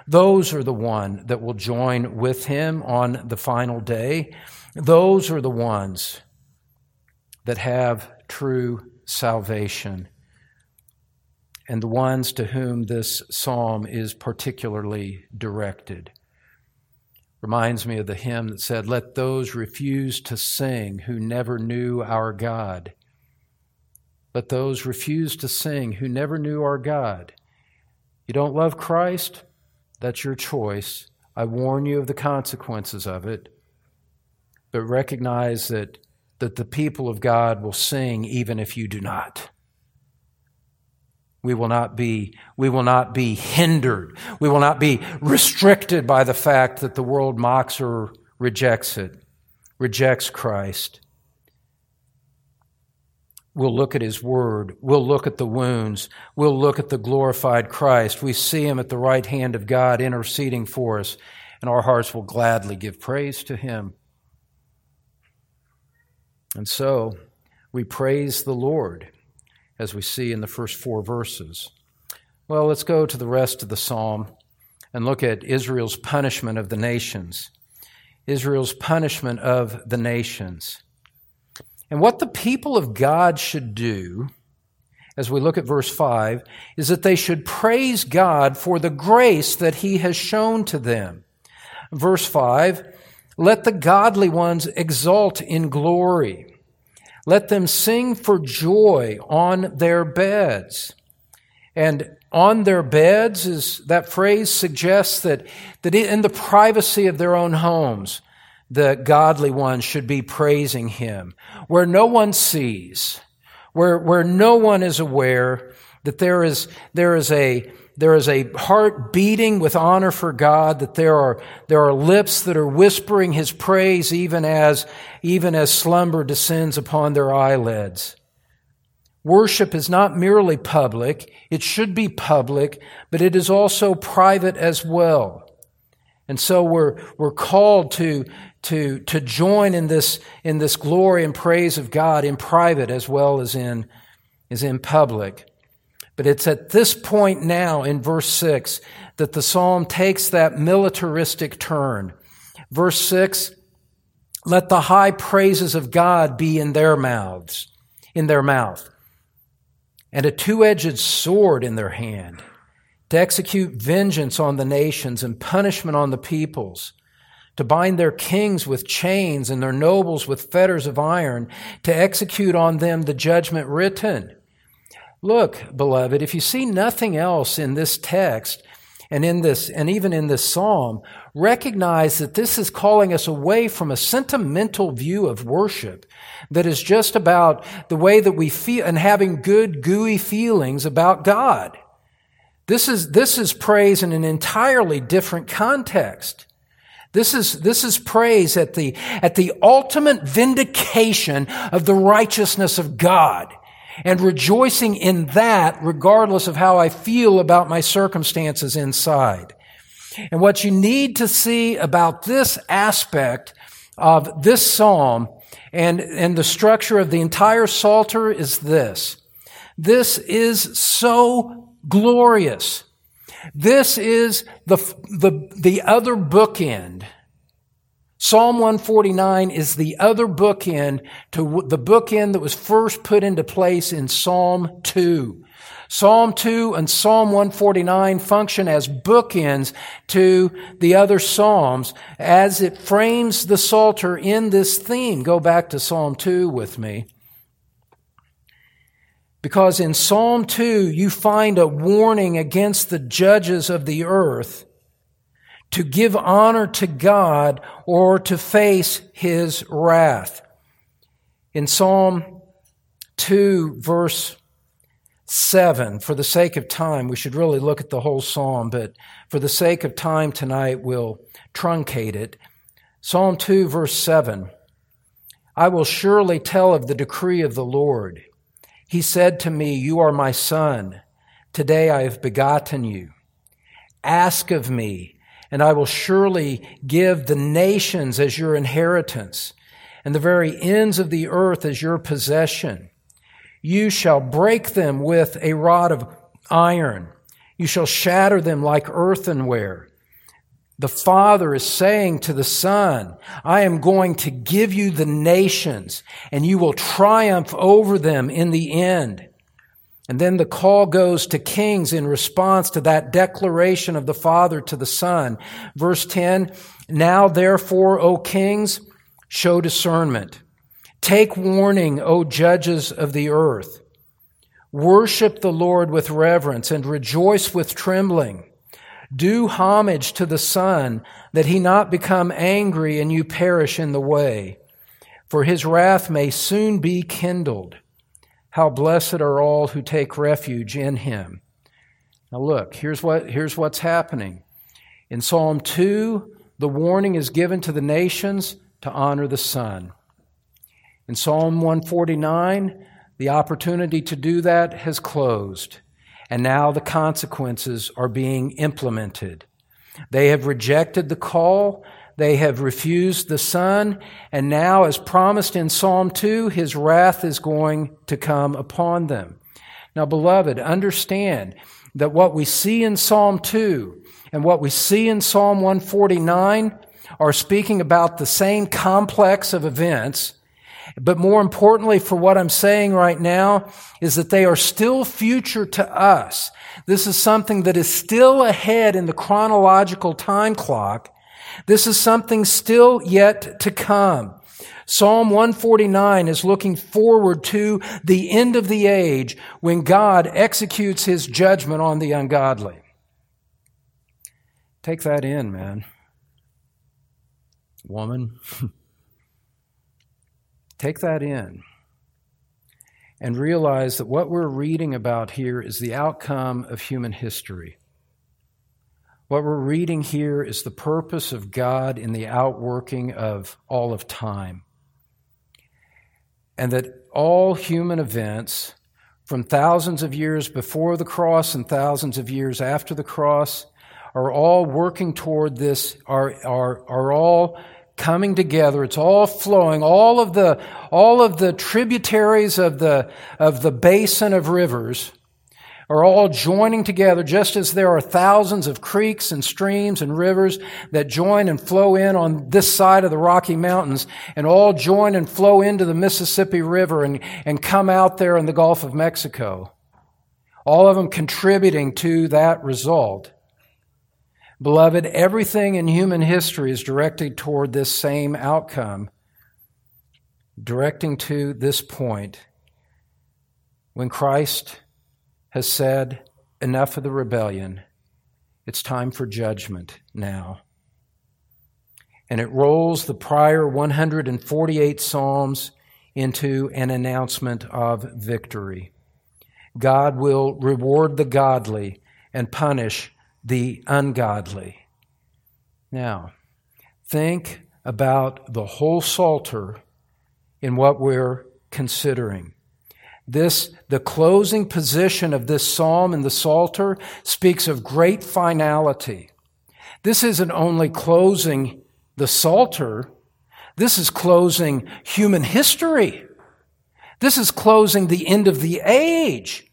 Those are the one that will join with him on the final day. Those are the ones that have true salvation and the ones to whom this psalm is particularly directed. Reminds me of the hymn that said, Let those refuse to sing who never knew our God. Let those refuse to sing who never knew our God. You don't love Christ? That's your choice. I warn you of the consequences of it. But recognize that, that the people of God will sing even if you do not. We will not be, we will not be hindered. We will not be restricted by the fact that the world mocks or rejects it, rejects Christ. We'll look at his word. We'll look at the wounds. We'll look at the glorified Christ. We see him at the right hand of God interceding for us, and our hearts will gladly give praise to him. And so we praise the Lord as we see in the first four verses. Well, let's go to the rest of the psalm and look at Israel's punishment of the nations. Israel's punishment of the nations. And what the people of God should do, as we look at verse 5, is that they should praise God for the grace that He has shown to them. Verse 5 Let the godly ones exult in glory. Let them sing for joy on their beds. And on their beds is that phrase suggests that, that in the privacy of their own homes, the godly ones should be praising him, where no one sees, where, where no one is aware that there is, there is a, there is a heart beating with honor for God, that there are, there are lips that are whispering his praise even as, even as slumber descends upon their eyelids. Worship is not merely public, it should be public, but it is also private as well. And so we're, we're called to, to, to join in this, in this glory and praise of God in private as well as in, as in public. But it's at this point now in verse 6 that the psalm takes that militaristic turn. Verse 6 let the high praises of God be in their mouths, in their mouth, and a two edged sword in their hand to execute vengeance on the nations and punishment on the peoples, to bind their kings with chains and their nobles with fetters of iron, to execute on them the judgment written. Look, beloved, if you see nothing else in this text and in this, and even in this psalm, recognize that this is calling us away from a sentimental view of worship that is just about the way that we feel and having good, gooey feelings about God. This is, this is praise in an entirely different context. This is, this is praise at the, at the ultimate vindication of the righteousness of God and rejoicing in that regardless of how I feel about my circumstances inside. And what you need to see about this aspect of this psalm and, and the structure of the entire Psalter is this. This is so glorious. This is the, the, the other bookend. Psalm 149 is the other bookend to the bookend that was first put into place in Psalm 2. Psalm 2 and Psalm 149 function as bookends to the other Psalms as it frames the Psalter in this theme. Go back to Psalm 2 with me. Because in Psalm 2, you find a warning against the judges of the earth to give honor to God or to face his wrath. In Psalm 2, verse 7, for the sake of time, we should really look at the whole psalm, but for the sake of time tonight, we'll truncate it. Psalm 2, verse 7 I will surely tell of the decree of the Lord. He said to me, You are my son. Today I have begotten you. Ask of me, and I will surely give the nations as your inheritance, and the very ends of the earth as your possession. You shall break them with a rod of iron. You shall shatter them like earthenware. The Father is saying to the Son, I am going to give you the nations, and you will triumph over them in the end. And then the call goes to kings in response to that declaration of the Father to the Son. Verse 10 Now therefore, O kings, show discernment. Take warning, O judges of the earth. Worship the Lord with reverence and rejoice with trembling. Do homage to the Son, that he not become angry and you perish in the way. For his wrath may soon be kindled. How blessed are all who take refuge in him. Now look, here's what here's what's happening. In Psalm 2, the warning is given to the nations to honor the Son. In Psalm 149, the opportunity to do that has closed, and now the consequences are being implemented. They have rejected the call they have refused the Son, and now, as promised in Psalm 2, his wrath is going to come upon them. Now, beloved, understand that what we see in Psalm 2 and what we see in Psalm 149 are speaking about the same complex of events. But more importantly, for what I'm saying right now, is that they are still future to us. This is something that is still ahead in the chronological time clock this is something still yet to come. Psalm 149 is looking forward to the end of the age when God executes his judgment on the ungodly. Take that in, man. Woman. Take that in and realize that what we're reading about here is the outcome of human history. What we're reading here is the purpose of God in the outworking of all of time. And that all human events, from thousands of years before the cross and thousands of years after the cross, are all working toward this, are, are, are all coming together. It's all flowing. All of the, all of the tributaries of the, of the basin of rivers are all joining together, just as there are thousands of creeks and streams and rivers that join and flow in on this side of the Rocky Mountains, and all join and flow into the Mississippi River and, and come out there in the Gulf of Mexico. All of them contributing to that result. Beloved, everything in human history is directed toward this same outcome, directing to this point. When Christ has said, Enough of the rebellion. It's time for judgment now. And it rolls the prior 148 Psalms into an announcement of victory. God will reward the godly and punish the ungodly. Now, think about the whole Psalter in what we're considering. This, the closing position of this psalm in the Psalter speaks of great finality. This isn't only closing the Psalter, this is closing human history. This is closing the end of the age.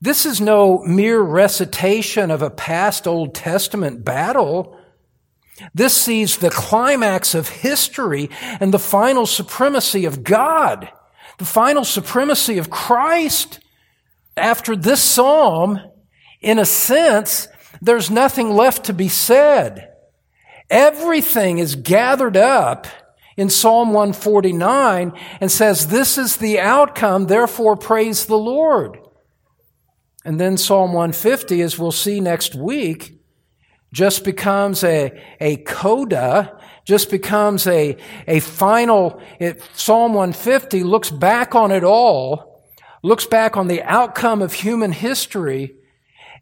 This is no mere recitation of a past Old Testament battle. This sees the climax of history and the final supremacy of God, the final supremacy of Christ. After this psalm, in a sense, there's nothing left to be said. Everything is gathered up in Psalm 149 and says, This is the outcome, therefore praise the Lord. And then Psalm 150, as we'll see next week, just becomes a, a coda, just becomes a, a final, it, Psalm 150 looks back on it all, looks back on the outcome of human history,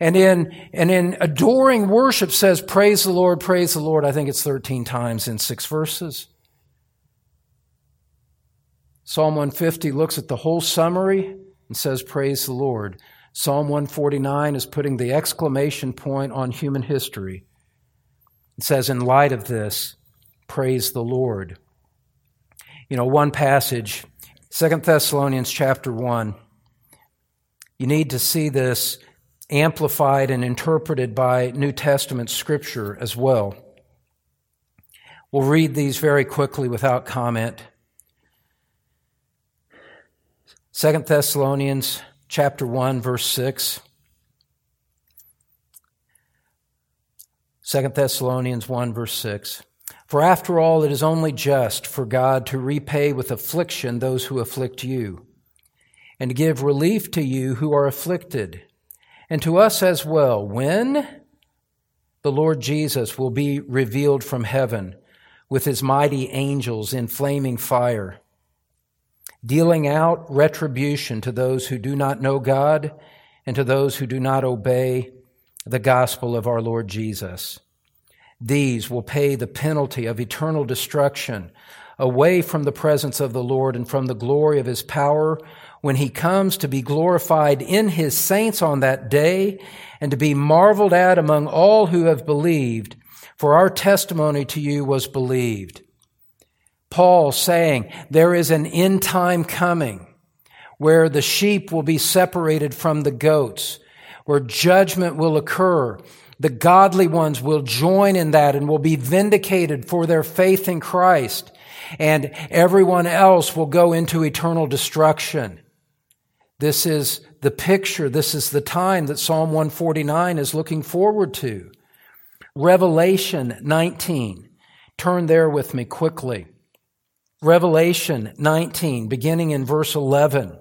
and in, and in adoring worship says, praise the Lord, praise the Lord. I think it's 13 times in six verses. Psalm 150 looks at the whole summary and says, praise the Lord. Psalm 149 is putting the exclamation point on human history. It says, in light of this, praise the Lord. You know, one passage, Second Thessalonians chapter 1. You need to see this amplified and interpreted by New Testament scripture as well. We'll read these very quickly without comment. Second Thessalonians chapter 1, verse 6. 2 Thessalonians 1, verse 6. For after all, it is only just for God to repay with affliction those who afflict you, and to give relief to you who are afflicted, and to us as well, when the Lord Jesus will be revealed from heaven with his mighty angels in flaming fire dealing out retribution to those who do not know God and to those who do not obey the gospel of our Lord Jesus. These will pay the penalty of eternal destruction away from the presence of the Lord and from the glory of his power when he comes to be glorified in his saints on that day and to be marveled at among all who have believed. For our testimony to you was believed. Paul saying there is an end time coming where the sheep will be separated from the goats, where judgment will occur. The godly ones will join in that and will be vindicated for their faith in Christ. And everyone else will go into eternal destruction. This is the picture. This is the time that Psalm 149 is looking forward to. Revelation 19. Turn there with me quickly. Revelation 19, beginning in verse 11,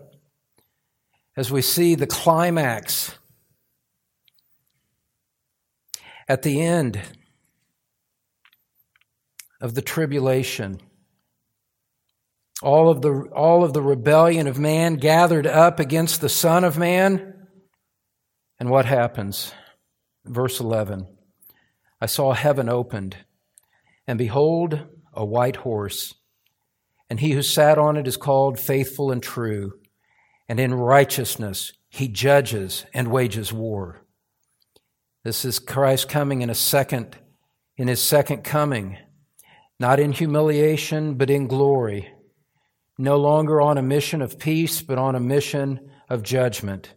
as we see the climax at the end of the tribulation. All of the, all of the rebellion of man gathered up against the Son of Man. And what happens? Verse 11 I saw heaven opened, and behold, a white horse and he who sat on it is called faithful and true, and in righteousness he judges and wages war. This is Christ coming in a second, in his second coming, not in humiliation, but in glory, no longer on a mission of peace, but on a mission of judgment.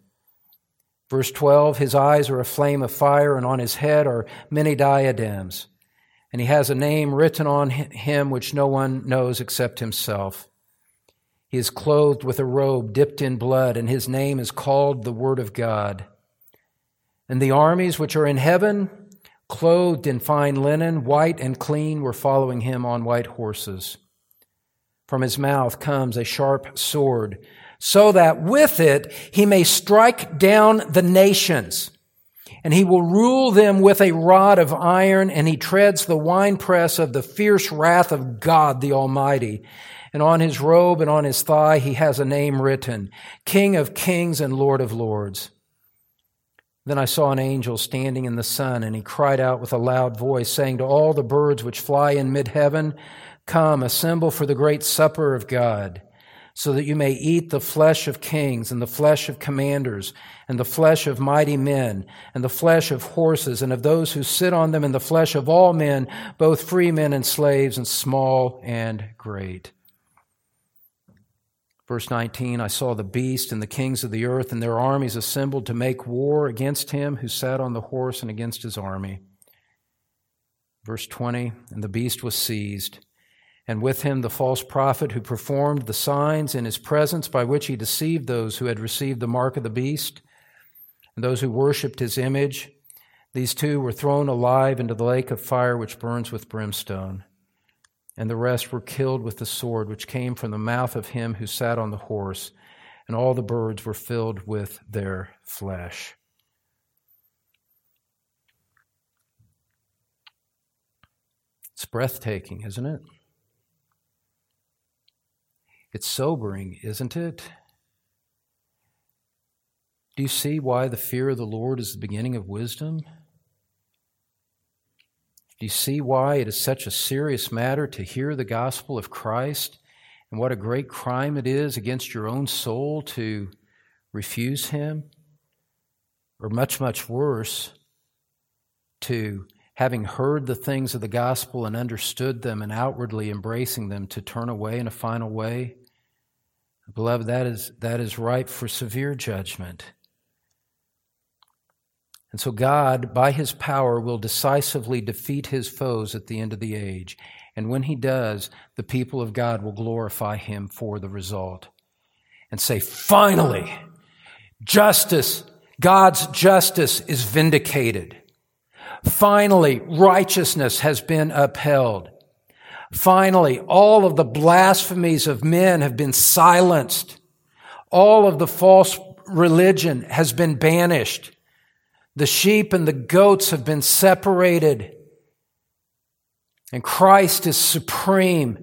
Verse 12, his eyes are a flame of fire, and on his head are many diadems and he has a name written on him which no one knows except himself. He is clothed with a robe dipped in blood, and his name is called the Word of God. And the armies which are in heaven, clothed in fine linen, white and clean, were following him on white horses. From his mouth comes a sharp sword, so that with it he may strike down the nations and he will rule them with a rod of iron, and he treads the winepress of the fierce wrath of God the Almighty. And on his robe and on his thigh he has a name written, King of Kings and Lord of Lords. Then I saw an angel standing in the sun, and he cried out with a loud voice, saying to all the birds which fly in mid heaven, Come, assemble for the great supper of God, so that you may eat the flesh of kings, and the flesh of commanders, and the flesh of mighty men, and the flesh of horses, and of those who sit on them, and the flesh of all men, both free men and slaves, and small and great. Verse 19 I saw the beast and the kings of the earth and their armies assembled to make war against him who sat on the horse and against his army. Verse 20 And the beast was seized, and with him the false prophet who performed the signs in his presence by which he deceived those who had received the mark of the beast and those who worshipped his image. These two were thrown alive into the lake of fire which burns with brimstone and the rest were killed with the sword which came from the mouth of him who sat on the horse, and all the birds were filled with their flesh. It's breathtaking, isn't it? It's sobering, isn't it? Do you see why the fear of the Lord is the beginning of wisdom? Do you see why it is such a serious matter to hear the gospel of Christ and what a great crime it is against your own soul to refuse Him? Or much, much worse, to having heard the things of the gospel and understood them and outwardly embracing them to turn away in a final way? Beloved, that is, that is ripe for severe judgment. And so God, by his power, will decisively defeat his foes at the end of the age. And when he does, the people of God will glorify him for the result and say, finally, justice, God's justice is vindicated. Finally, righteousness has been upheld. Finally, all of the blasphemies of men have been silenced. All of the false religion has been banished. The sheep and the goats have been separated. And Christ is supreme.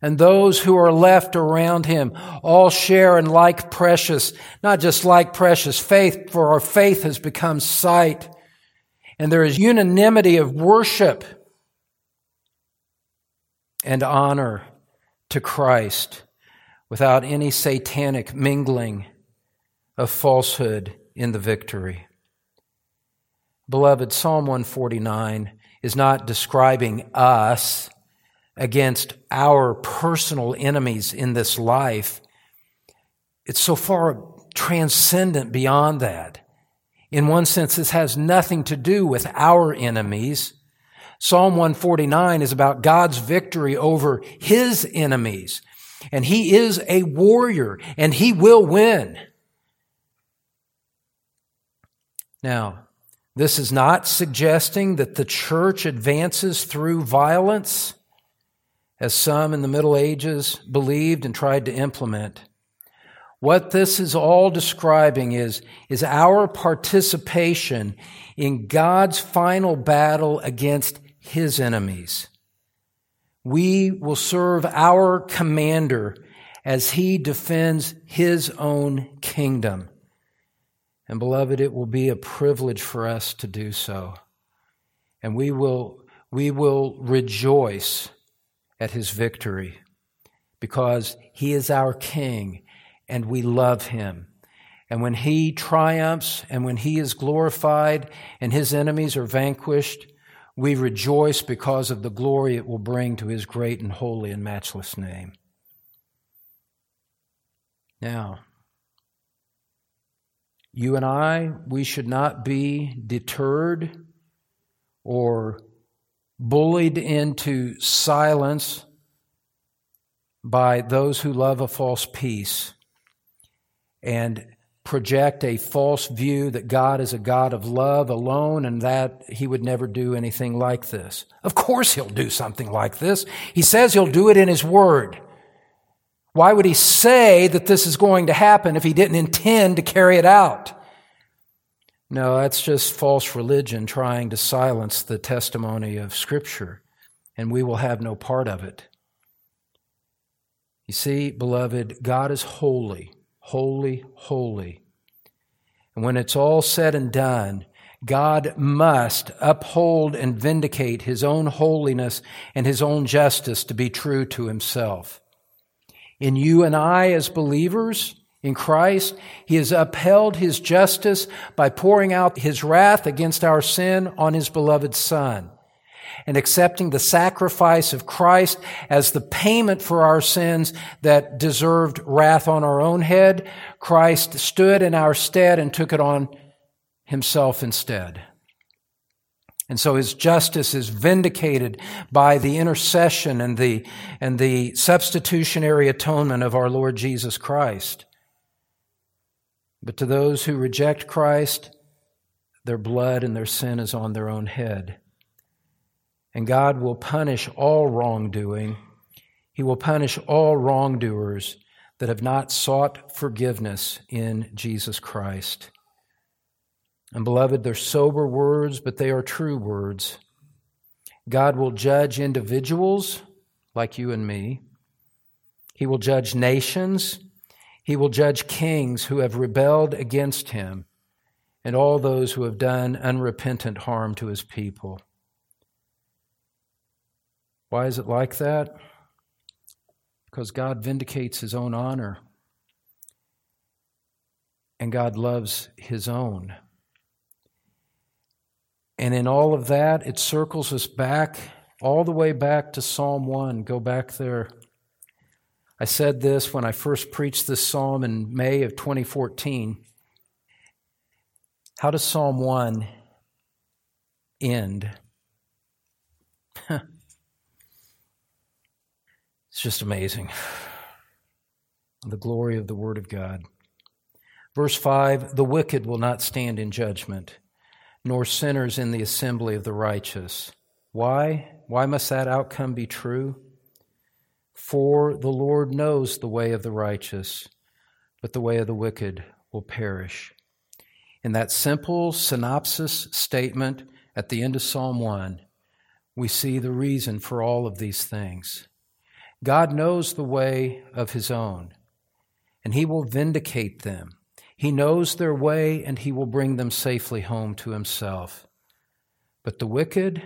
And those who are left around him all share in like precious, not just like precious faith, for our faith has become sight. And there is unanimity of worship and honor to Christ without any satanic mingling of falsehood in the victory. Beloved, Psalm 149 is not describing us against our personal enemies in this life. It's so far transcendent beyond that. In one sense, this has nothing to do with our enemies. Psalm 149 is about God's victory over his enemies. And he is a warrior and he will win. Now, this is not suggesting that the church advances through violence, as some in the Middle Ages believed and tried to implement. What this is all describing is, is our participation in God's final battle against his enemies. We will serve our commander as he defends his own kingdom. And beloved, it will be a privilege for us to do so. And we will, we will rejoice at his victory because he is our king and we love him. And when he triumphs and when he is glorified and his enemies are vanquished, we rejoice because of the glory it will bring to his great and holy and matchless name. Now, you and I, we should not be deterred or bullied into silence by those who love a false peace and project a false view that God is a God of love alone and that he would never do anything like this. Of course he'll do something like this. He says he'll do it in his word. Why would he say that this is going to happen if he didn't intend to carry it out? No, that's just false religion trying to silence the testimony of Scripture, and we will have no part of it. You see, beloved, God is holy, holy, holy. And when it's all said and done, God must uphold and vindicate his own holiness and his own justice to be true to himself. In you and I as believers in Christ, he has upheld his justice by pouring out his wrath against our sin on his beloved son and accepting the sacrifice of Christ as the payment for our sins that deserved wrath on our own head, Christ stood in our stead and took it on himself instead. And so his justice is vindicated by the intercession and the, and the substitutionary atonement of our Lord Jesus Christ. But to those who reject Christ, their blood and their sin is on their own head. And God will punish all wrongdoing. He will punish all wrongdoers that have not sought forgiveness in Jesus Christ. And beloved, they're sober words, but they are true words. God will judge individuals like you and me. He will judge nations. He will judge kings who have rebelled against him and all those who have done unrepentant harm to his people. Why is it like that? Because God vindicates his own honor and God loves his own. And in all of that, it circles us back, all the way back to Psalm 1. Go back there. I said this when I first preached this psalm in May of 2014. How does Psalm 1 end? It's just amazing. The glory of the Word of God. Verse 5 The wicked will not stand in judgment, nor sinners in the assembly of the righteous. Why? Why must that outcome be true? For the Lord knows the way of the righteous, but the way of the wicked will perish. In that simple synopsis statement at the end of Psalm 1, we see the reason for all of these things. God knows the way of his own, and he will vindicate them. He knows their way, and he will bring them safely home to himself. But the wicked,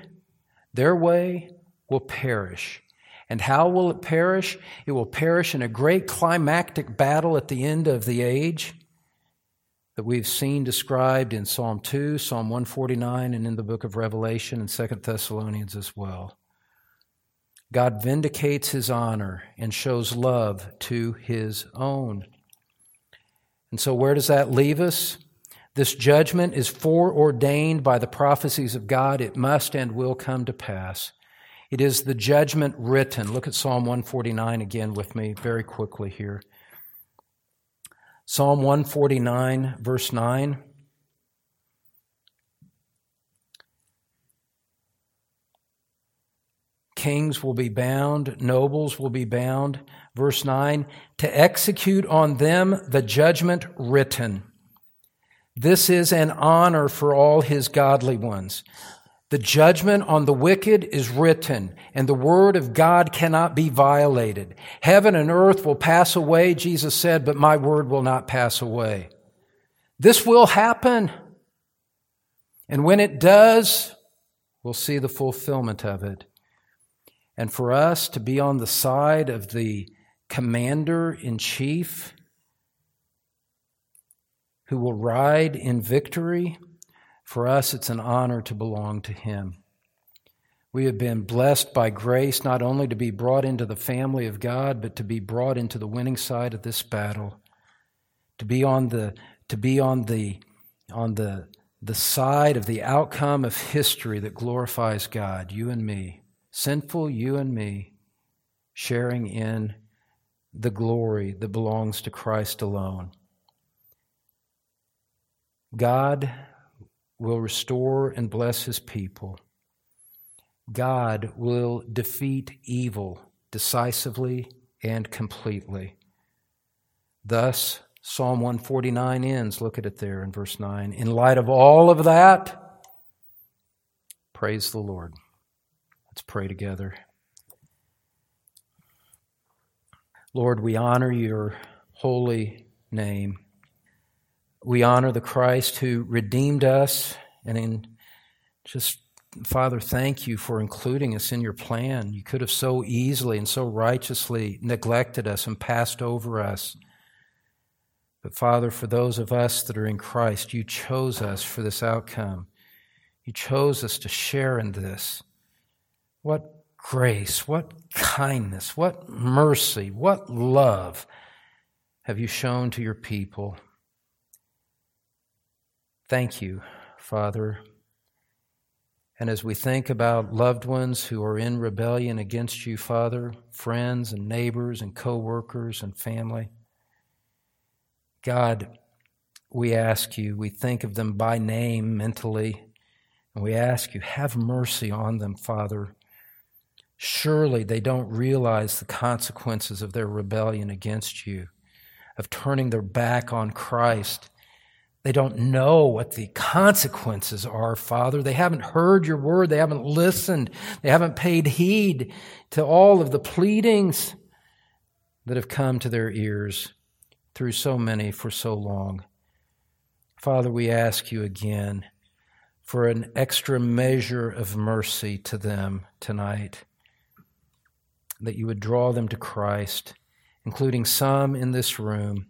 their way will perish. And how will it perish? It will perish in a great climactic battle at the end of the age that we've seen described in Psalm 2, Psalm 149, and in the book of Revelation and 2 Thessalonians as well. God vindicates his honor and shows love to his own. And so, where does that leave us? This judgment is foreordained by the prophecies of God. It must and will come to pass. It is the judgment written. Look at Psalm 149 again with me very quickly here. Psalm 149, verse 9. Kings will be bound, nobles will be bound. Verse 9, to execute on them the judgment written. This is an honor for all his godly ones. The judgment on the wicked is written, and the word of God cannot be violated. Heaven and earth will pass away, Jesus said, but my word will not pass away. This will happen. And when it does, we'll see the fulfillment of it and for us to be on the side of the commander in chief who will ride in victory, for us it's an honor to belong to him. We have been blessed by grace not only to be brought into the family of God, but to be brought into the winning side of this battle, to be on the to be on the on the the side of the outcome of history that glorifies God, you and me sinful you and me, sharing in the glory that belongs to Christ alone. God will restore and bless his people. God will defeat evil decisively and completely. Thus, Psalm 149 ends. Look at it there in verse 9. In light of all of that, praise the Lord. Let's pray together. Lord, we honor your holy name. We honor the Christ who redeemed us and in just Father, thank you for including us in your plan. You could have so easily and so righteously neglected us and passed over us. But Father, for those of us that are in Christ, you chose us for this outcome. You chose us to share in this. What grace, what kindness, what mercy, what love have you shown to your people? Thank you, Father. And as we think about loved ones who are in rebellion against you, Father, friends and neighbors and co workers and family, God, we ask you, we think of them by name mentally, and we ask you, have mercy on them, Father. Surely they don't realize the consequences of their rebellion against you, of turning their back on Christ they don't know what the consequences are, Father. They haven't heard your word. They haven't listened. They haven't paid heed to all of the pleadings that have come to their ears through so many for so long. Father, we ask you again for an extra measure of mercy to them tonight, that you would draw them to Christ, including some in this room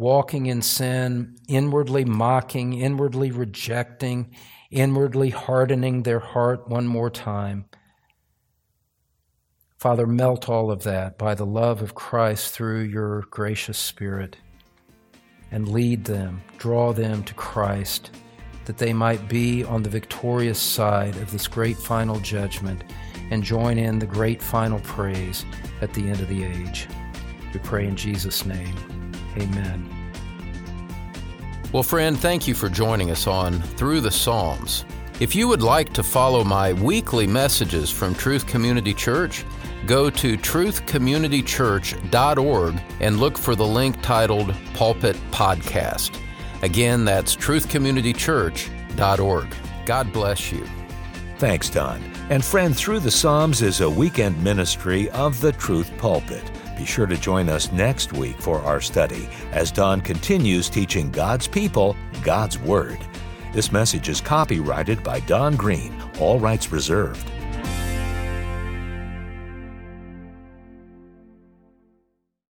walking in sin, inwardly mocking, inwardly rejecting, inwardly hardening their heart one more time. Father, melt all of that by the love of Christ through your gracious Spirit and lead them, draw them to Christ, that they might be on the victorious side of this great final judgment and join in the great final praise at the end of the age. We pray in Jesus' name. Amen. Well, friend, thank you for joining us on Through the Psalms. If you would like to follow my weekly messages from Truth Community Church, go to truthcommunitychurch.org and look for the link titled Pulpit Podcast. Again, that's truthcommunitychurch.org. God bless you. Thanks, Don. And friend, Through the Psalms is a weekend ministry of the Truth Pulpit. Be sure to join us next week for our study as Don continues teaching God's people God's Word. This message is copyrighted by Don Green, all rights reserved.